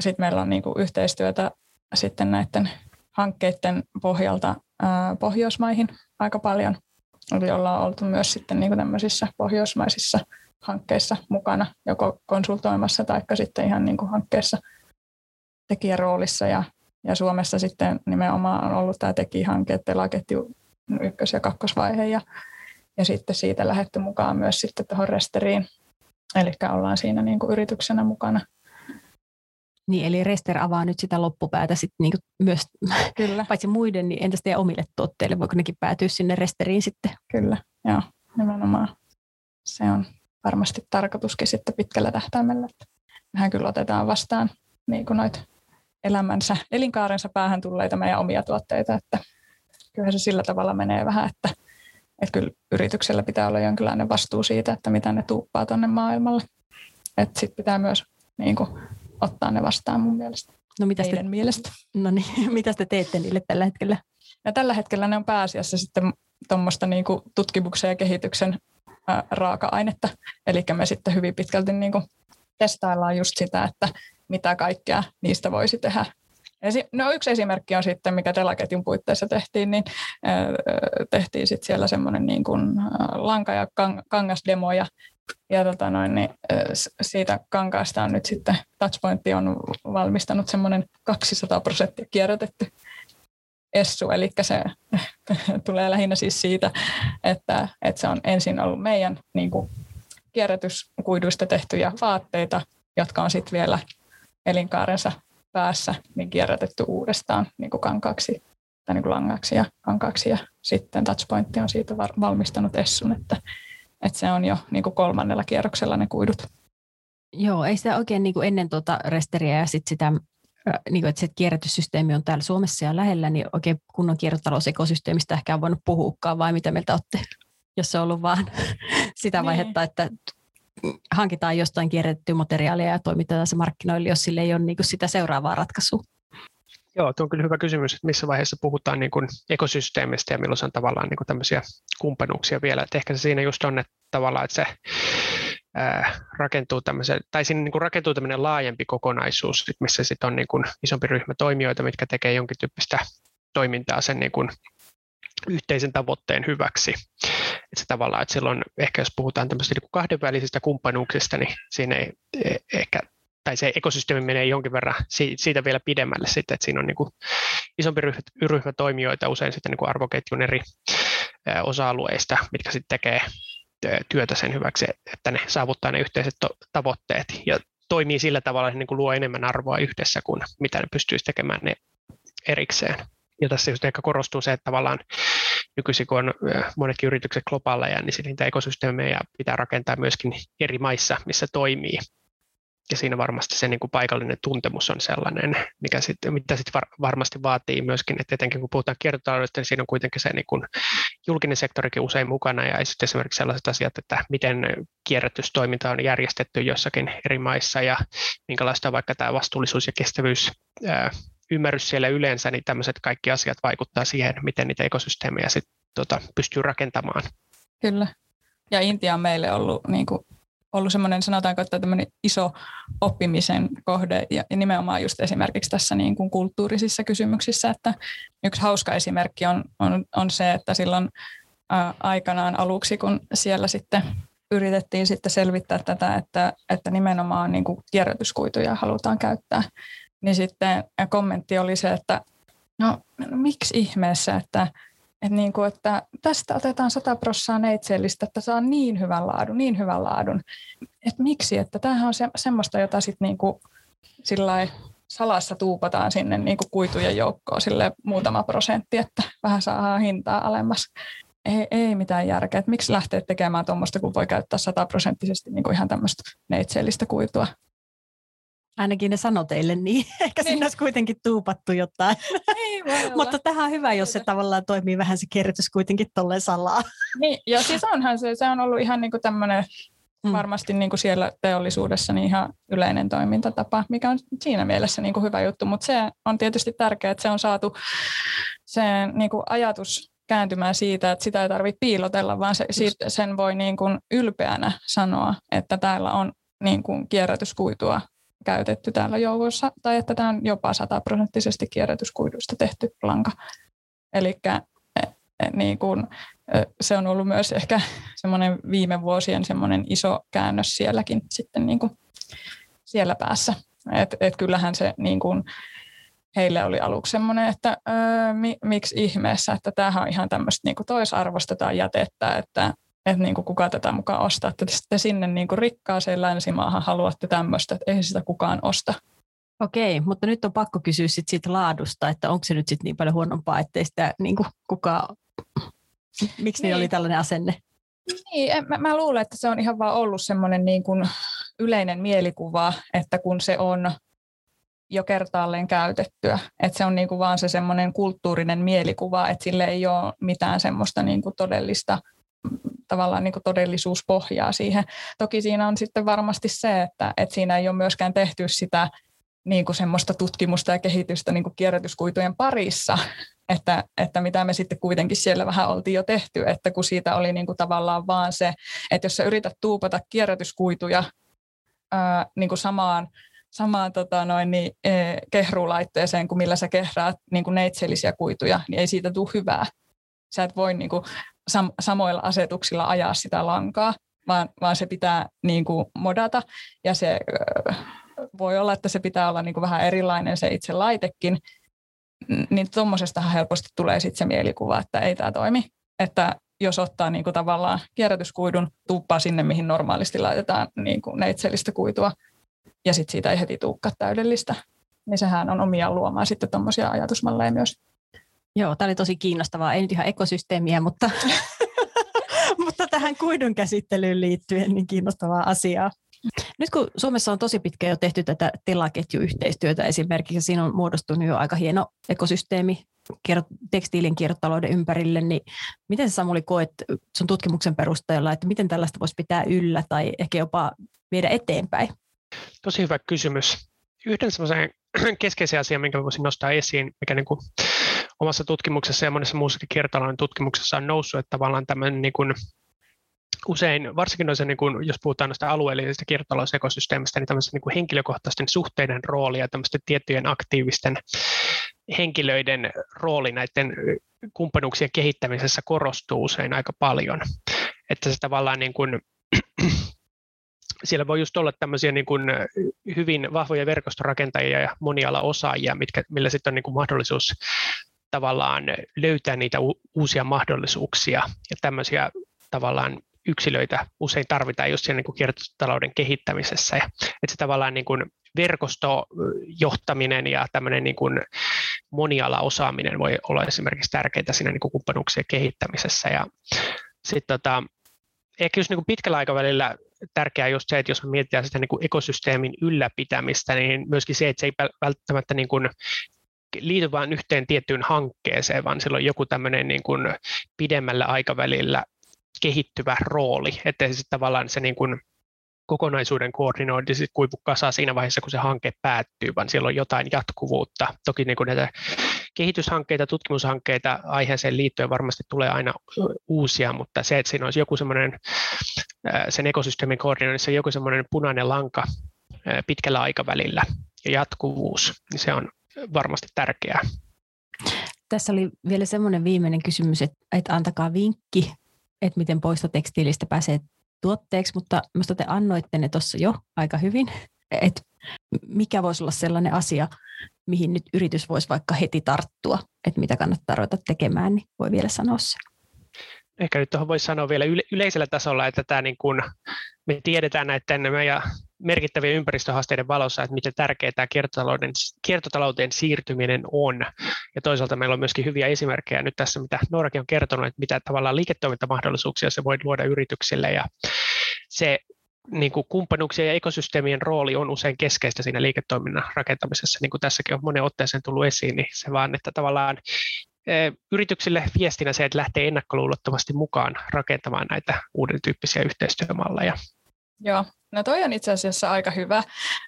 [SPEAKER 4] Sitten meillä on niin kuin yhteistyötä sitten näiden hankkeiden pohjalta Pohjoismaihin aika paljon. Eli ollaan oltu myös sitten niin kuin tämmöisissä pohjoismaisissa hankkeissa mukana, joko konsultoimassa tai sitten ihan niin kuin hankkeessa tekijäroolissa. Ja, ja Suomessa sitten nimenomaan on ollut tämä tekijähanke, telaketju ykkös- ja kakkosvaihe. Ja, ja sitten siitä lähdetty mukaan myös sitten tuohon resteriin. Eli ollaan siinä niin kuin yrityksenä mukana
[SPEAKER 2] niin, eli Rester avaa nyt sitä loppupäätä sit niinku myös, Kyllä. paitsi muiden, niin entäs teidän omille tuotteille, voiko nekin päätyä sinne Resteriin sitten?
[SPEAKER 4] Kyllä, joo, nimenomaan. Se on varmasti tarkoituskin sitten pitkällä tähtäimellä. Mehän kyllä otetaan vastaan niin kuin noita elämänsä, elinkaarensa päähän tulleita meidän omia tuotteita, että kyllä se sillä tavalla menee vähän, että, että kyllä yrityksellä pitää olla jonkinlainen vastuu siitä, että mitä ne tuuppaa tuonne maailmalle. Että sitten pitää myös niin kuin, ottaa ne vastaan mun mielestä.
[SPEAKER 2] No mitä te,
[SPEAKER 4] mielestä.
[SPEAKER 2] No niin, mitä te teette niille tällä hetkellä?
[SPEAKER 4] Ja tällä hetkellä ne on pääasiassa sitten tuommoista niin tutkimuksen ja kehityksen ää, raaka-ainetta. Eli me sitten hyvin pitkälti niin kuin testaillaan just sitä, että mitä kaikkea niistä voisi tehdä. No yksi esimerkki on sitten, mikä telaketjun puitteissa tehtiin, niin tehtiin sitten siellä semmoinen niin kuin lanka- ja kangasdemo ja ja tota noin, niin siitä kankaasta on nyt sitten Touchpoint on valmistanut semmoinen 200 prosenttia kierrätetty essu, eli se tulee lähinnä siis siitä, että, että se on ensin ollut meidän niin kuin kierrätyskuiduista tehtyjä vaatteita, jotka on sitten vielä elinkaarensa päässä niin kierrätetty uudestaan niin kuin kankaaksi tai niin kuin langaksi ja kankaaksi ja sitten Touchpoint on siitä valmistanut essun, että että se on jo niin kuin kolmannella kierroksella ne kuidut.
[SPEAKER 2] Joo, ei sitä oikein niin kuin ennen tuota resteriä ja sit sitä, niin kuin, että se kierrätyssysteemi on täällä Suomessa ja lähellä, niin oikein kunnon kiertotalousekosysteemistä ehkä on voinut puhuukaan, vai mitä mieltä olette, jos se on ollut vaan sitä niin. vaihetta, että hankitaan jostain kierrätettyä materiaalia ja toimitetaan se markkinoille, jos sille ei ole niin kuin sitä seuraavaa ratkaisua.
[SPEAKER 5] Joo, tuo on kyllä hyvä kysymys, että missä vaiheessa puhutaan niin kuin ekosysteemistä ja milloin se on tavallaan niin kuin tämmöisiä kumppanuuksia vielä. Että ehkä se siinä just on, että tavallaan, että se ää, rakentuu tämmöisen, tai siinä niin kuin rakentuu tämmöinen laajempi kokonaisuus, missä sitten on niin kuin isompi ryhmä toimijoita, mitkä tekee jonkin tyyppistä toimintaa sen niin kuin yhteisen tavoitteen hyväksi. Se tavallaan, että silloin ehkä jos puhutaan tämmöisistä niin kahdenvälisistä kumppanuuksista, niin siinä ei e, ehkä tai se ekosysteemi menee jonkin verran siitä vielä pidemmälle sitten, että siinä on niin kuin isompi ryhmä, ryhmä toimijoita usein sitten niin kuin arvoketjun eri osa-alueista, mitkä sitten tekee työtä sen hyväksi, että ne saavuttaa ne yhteiset tavoitteet ja toimii sillä tavalla, että niin luo enemmän arvoa yhdessä kuin mitä ne pystyisi tekemään ne erikseen. Ja tässä just ehkä korostuu se, että tavallaan nykyisin kun on monetkin yritykset globaaleja, niin niitä ekosysteemejä pitää rakentaa myöskin eri maissa, missä toimii. Ja siinä varmasti se niin kuin paikallinen tuntemus on sellainen, mikä sit, mitä sit var, varmasti vaatii myöskin, että etenkin kun puhutaan kiertotaloudesta, niin siinä on kuitenkin se niin kuin julkinen sektorikin usein mukana ja sitten esimerkiksi sellaiset asiat, että miten kierrätystoiminta on järjestetty jossakin eri maissa ja minkälaista vaikka tämä vastuullisuus ja kestävyys ymmärrys siellä yleensä, niin tämmöiset kaikki asiat vaikuttaa siihen, miten niitä ekosysteemejä sitten tota, pystyy rakentamaan.
[SPEAKER 4] Kyllä. Ja Intia on meille ollut niin kuin ollut semmoinen, sanotaanko, että tämmöinen iso oppimisen kohde ja, ja nimenomaan just esimerkiksi tässä niin kuin kulttuurisissa kysymyksissä, että yksi hauska esimerkki on, on, on se, että silloin ää, aikanaan aluksi, kun siellä sitten yritettiin sitten selvittää tätä, että, että nimenomaan niin kuin kierrätyskuituja halutaan käyttää, niin sitten kommentti oli se, että no, no miksi ihmeessä, että et niin kuin, että tästä otetaan 100 prossaa neitsellistä, että saa niin hyvän laadun, niin hyvän laadun. Et miksi? Että tämähän on se, semmoista, jota sitten niin kuin salassa tuupataan sinne niin kuin kuitujen joukkoon sille muutama prosentti, että vähän saa hintaa alemmas. Ei, ei mitään järkeä. Et miksi lähteä tekemään tuommoista, kun voi käyttää sataprosenttisesti niin kuin ihan tämmöistä neitsellistä kuitua?
[SPEAKER 2] Ainakin ne sanoi teille niin. Ehkä
[SPEAKER 4] Niin.
[SPEAKER 2] sinne olisi kuitenkin tuupattu jotain.
[SPEAKER 4] Niin, olla.
[SPEAKER 2] Mutta tähän on hyvä, jos se tavallaan toimii vähän se kierrätys kuitenkin tolleen salaa.
[SPEAKER 4] Niin, ja siis onhan se, se on ollut ihan niin tämmöinen
[SPEAKER 2] Mm.
[SPEAKER 4] varmasti niin kuin siellä teollisuudessa niin ihan yleinen toimintatapa, mikä on siinä mielessä niin kuin hyvä juttu, mutta se on tietysti tärkeää, että se on saatu se niin kuin ajatus kääntymään siitä, että sitä ei tarvitse piilotella, vaan se, siitä, sen voi niin kuin ylpeänä sanoa, että täällä on niin kuin kierrätyskuitua käytetty täällä joukossa, tai että tämä on jopa sataprosenttisesti kierrätyskuiduista tehty lanka. Eli niin kuin, ö, se on ollut myös ehkä semmoinen viime vuosien semmoinen iso käännös sielläkin sitten niin kuin siellä päässä. Et, et kyllähän se niin kuin, heille oli aluksi semmoinen, että öö, mi, miksi ihmeessä, että tämähän on ihan tämmöistä niin kuin toisarvostetaan jätettä, että että niin kuin kuka tätä mukaan ostaa, että te sinne niin kuin rikkaaseen länsimaahan haluatte tämmöistä, että ei sitä kukaan osta.
[SPEAKER 2] Okei, mutta nyt on pakko kysyä sit siitä laadusta, että onko se nyt sit niin paljon huonompaa, ettei sitä niin kuin kukaan... Miksi niin. Oli tällainen asenne?
[SPEAKER 4] Niin, en- mä, mä luulen, että se on ihan vaan ollut semmoinen niin kuin yleinen mielikuva, että kun se on jo kertaalleen käytettyä, että se on niin kuin vaan se semmoinen kulttuurinen mielikuva, että sille ei ole mitään semmoista niin kuin todellista tavallaan niin kuin todellisuuspohjaa siihen. Toki siinä on sitten varmasti se, että, että siinä ei ole myöskään tehty sitä niin kuin semmoista tutkimusta ja kehitystä niin kuin kierrätyskuitujen parissa, että, että mitä me sitten kuitenkin siellä vähän oltiin jo tehty, että kun siitä oli niin kuin tavallaan vaan se, että jos sä yrität tuupata kierrätyskuituja ää, niin kuin samaan, samaan tota noin, niin, e, kehruulaitteeseen kuin millä sä kehraat niin kuin neitsellisiä kuituja, niin ei siitä tule hyvää. Sä et voi niin kuin, sam- samoilla asetuksilla ajaa sitä lankaa, vaan, vaan se pitää niin kuin, modata ja se voi olla, että se pitää olla niin kuin, vähän erilainen se itse laitekin, niin tuommoisestahan helposti tulee sitten se mielikuva, että ei tämä toimi. Että jos ottaa niin kuin tavallaan kierrätyskuidun, tuuppaa sinne, mihin normaalisti laitetaan niin kuin neitsellistä kuitua, ja sitten siitä ei heti tuukka täydellistä, niin sehän on omiaan luomaan sitten tuommoisia ajatusmalleja myös.
[SPEAKER 2] Joo, tämä oli tosi kiinnostavaa. Ei nyt ihan ekosysteemiä, mutta, mutta tähän kuidun käsittelyyn liittyen niin kiinnostavaa asiaa. Nyt kun Suomessa on tosi pitkään jo tehty tätä telaketjuyhteistyötä esimerkiksi, siinä on muodostunut jo aika hieno ekosysteemi tekstiilin kiertotalouden ympärille, niin miten sä Samuli koet sun tutkimuksen perusteella, että miten tällaista voisi pitää yllä tai ehkä jopa viedä eteenpäin?
[SPEAKER 5] Tosi hyvä kysymys. Yhden semmoisen keskeisen asian, minkä voisin nostaa esiin, mikä niin kuin omassa tutkimuksessa ja monessa muussakin kiertotalouden tutkimuksessa on noussut, että tavallaan tämmöinen niin kuin usein, varsinkin noissa, niin kuin, jos puhutaan noista alueellisista kiertotalousekosysteemistä, niin tämmöisten niin kuin henkilökohtaisten suhteiden rooli ja tämmöisten tiettyjen aktiivisten henkilöiden rooli näiden kumppanuuksien kehittämisessä korostuu usein aika paljon. Että se tavallaan niin kuin, siellä voi just olla tämmöisiä niin kuin hyvin vahvoja verkostorakentajia ja monialaosaajia, mitkä, millä sitten on niin kuin mahdollisuus tavallaan löytää niitä uusia mahdollisuuksia ja tämmöisiä tavallaan yksilöitä usein tarvitaan just siinä niin kuin kiertotalouden kehittämisessä. Ja, että se tavallaan niin kuin verkostojohtaminen ja tämmöinen niin kuin monialaosaaminen voi olla esimerkiksi tärkeää siinä niin kuin kumppanuuksien kehittämisessä. Ja sitten tota, ehkä just niin kuin pitkällä aikavälillä tärkeää just se, että jos me mietitään sitä niin kuin ekosysteemin ylläpitämistä, niin myöskin se, että se ei välttämättä niin kuin liity vain yhteen tiettyyn hankkeeseen, vaan sillä on joku tämmöinen niin kuin pidemmällä aikavälillä kehittyvä rooli, että se tavallaan se niin kuin kokonaisuuden koordinointi sit kuivu kasaan siinä vaiheessa, kun se hanke päättyy, vaan siellä on jotain jatkuvuutta. Toki niin kuin näitä kehityshankkeita, tutkimushankkeita aiheeseen liittyen varmasti tulee aina uusia, mutta se, että siinä olisi joku semmoinen sen ekosysteemin koordinoinnissa joku semmoinen punainen lanka pitkällä aikavälillä ja jatkuvuus, niin se on varmasti tärkeää.
[SPEAKER 2] Tässä oli vielä semmoinen viimeinen kysymys, että, että antakaa vinkki, että miten poistotekstiilistä pääsee tuotteeksi, mutta minusta te annoitte ne tuossa jo aika hyvin, että mikä voisi olla sellainen asia, mihin nyt yritys voisi vaikka heti tarttua, että mitä kannattaa ruveta tekemään, niin voi vielä sanoa se.
[SPEAKER 5] Ehkä nyt tuohon voisi sanoa vielä yle- yleisellä tasolla, että tämä niin kuin, me tiedetään näiden meidän merkittävien ympäristöhaasteiden valossa, että miten tärkeää tämä kiertotalouden, kiertotalouteen siirtyminen on. Ja toisaalta meillä on myöskin hyviä esimerkkejä nyt tässä, mitä Noorakin on kertonut, että mitä tavallaan liiketoimintamahdollisuuksia se voi luoda yrityksille. Ja se niin kuin kumppanuuksien ja ekosysteemien rooli on usein keskeistä siinä liiketoiminnan rakentamisessa, niin kuin tässäkin on monen otteeseen tullut esiin, niin se vaan, että tavallaan yrityksille viestinä se, että lähtee ennakkoluulottomasti mukaan rakentamaan näitä uuden tyyppisiä yhteistyömalleja.
[SPEAKER 4] Joo, no toi on itse asiassa aika hyvä.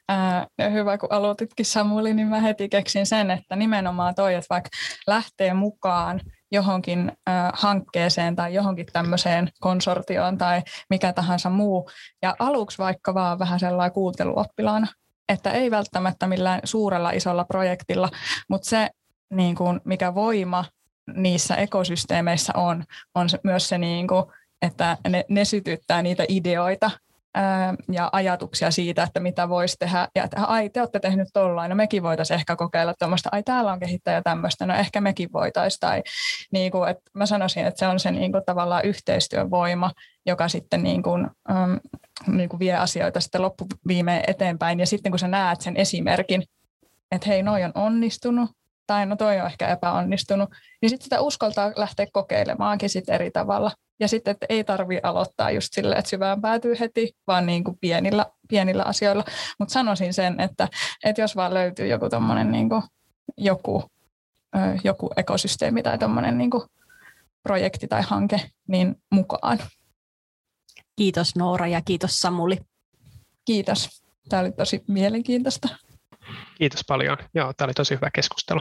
[SPEAKER 4] Ää, hyvä, kun aloititkin Samuli, niin mä heti keksin sen, että nimenomaan toi, että vaikka lähtee mukaan johonkin ää, hankkeeseen tai johonkin tämmöiseen konsortioon tai mikä tahansa muu, ja aluksi vaikka vaan vähän sellainen kuunteluoppilaana, että ei välttämättä millään suurella isolla projektilla, mutta se niin kuin, mikä voima niissä ekosysteemeissä on, on myös se, niin kuin, että ne, ne sytyttää niitä ideoita ja ajatuksia siitä, että mitä voisi tehdä. Ja että ai, te olette tehnyt tollain, no mekin voitaisiin ehkä kokeilla tuommoista, ai täällä on kehittäjä tämmöistä, no ehkä mekin voitaisiin. Tai niin kuin, että mä sanoisin, että se on se niin kuin, tavallaan yhteistyön voima, joka sitten niin kuin, um, niin kuin vie asioita sitten loppuviimeen eteenpäin. Ja sitten kun sä näet sen esimerkin, että hei, noi on onnistunut, tai no toi on ehkä epäonnistunut, niin sitten sitä uskaltaa lähteä kokeilemaankin sit eri tavalla. Ja sitten, että ei tarvi aloittaa just silleen, että syvään päätyy heti, vaan niin kuin pienillä, pienillä asioilla. Mutta sanoisin sen, että, että jos vaan löytyy joku tommonen niin kuin, joku, joku ekosysteemi tai tommonen niin kuin projekti tai hanke, niin mukaan.
[SPEAKER 2] Kiitos Noora ja kiitos Samuli.
[SPEAKER 4] Kiitos. Tämä oli tosi mielenkiintoista.
[SPEAKER 5] Kiitos paljon. Joo, tämä oli tosi hyvä keskustelu.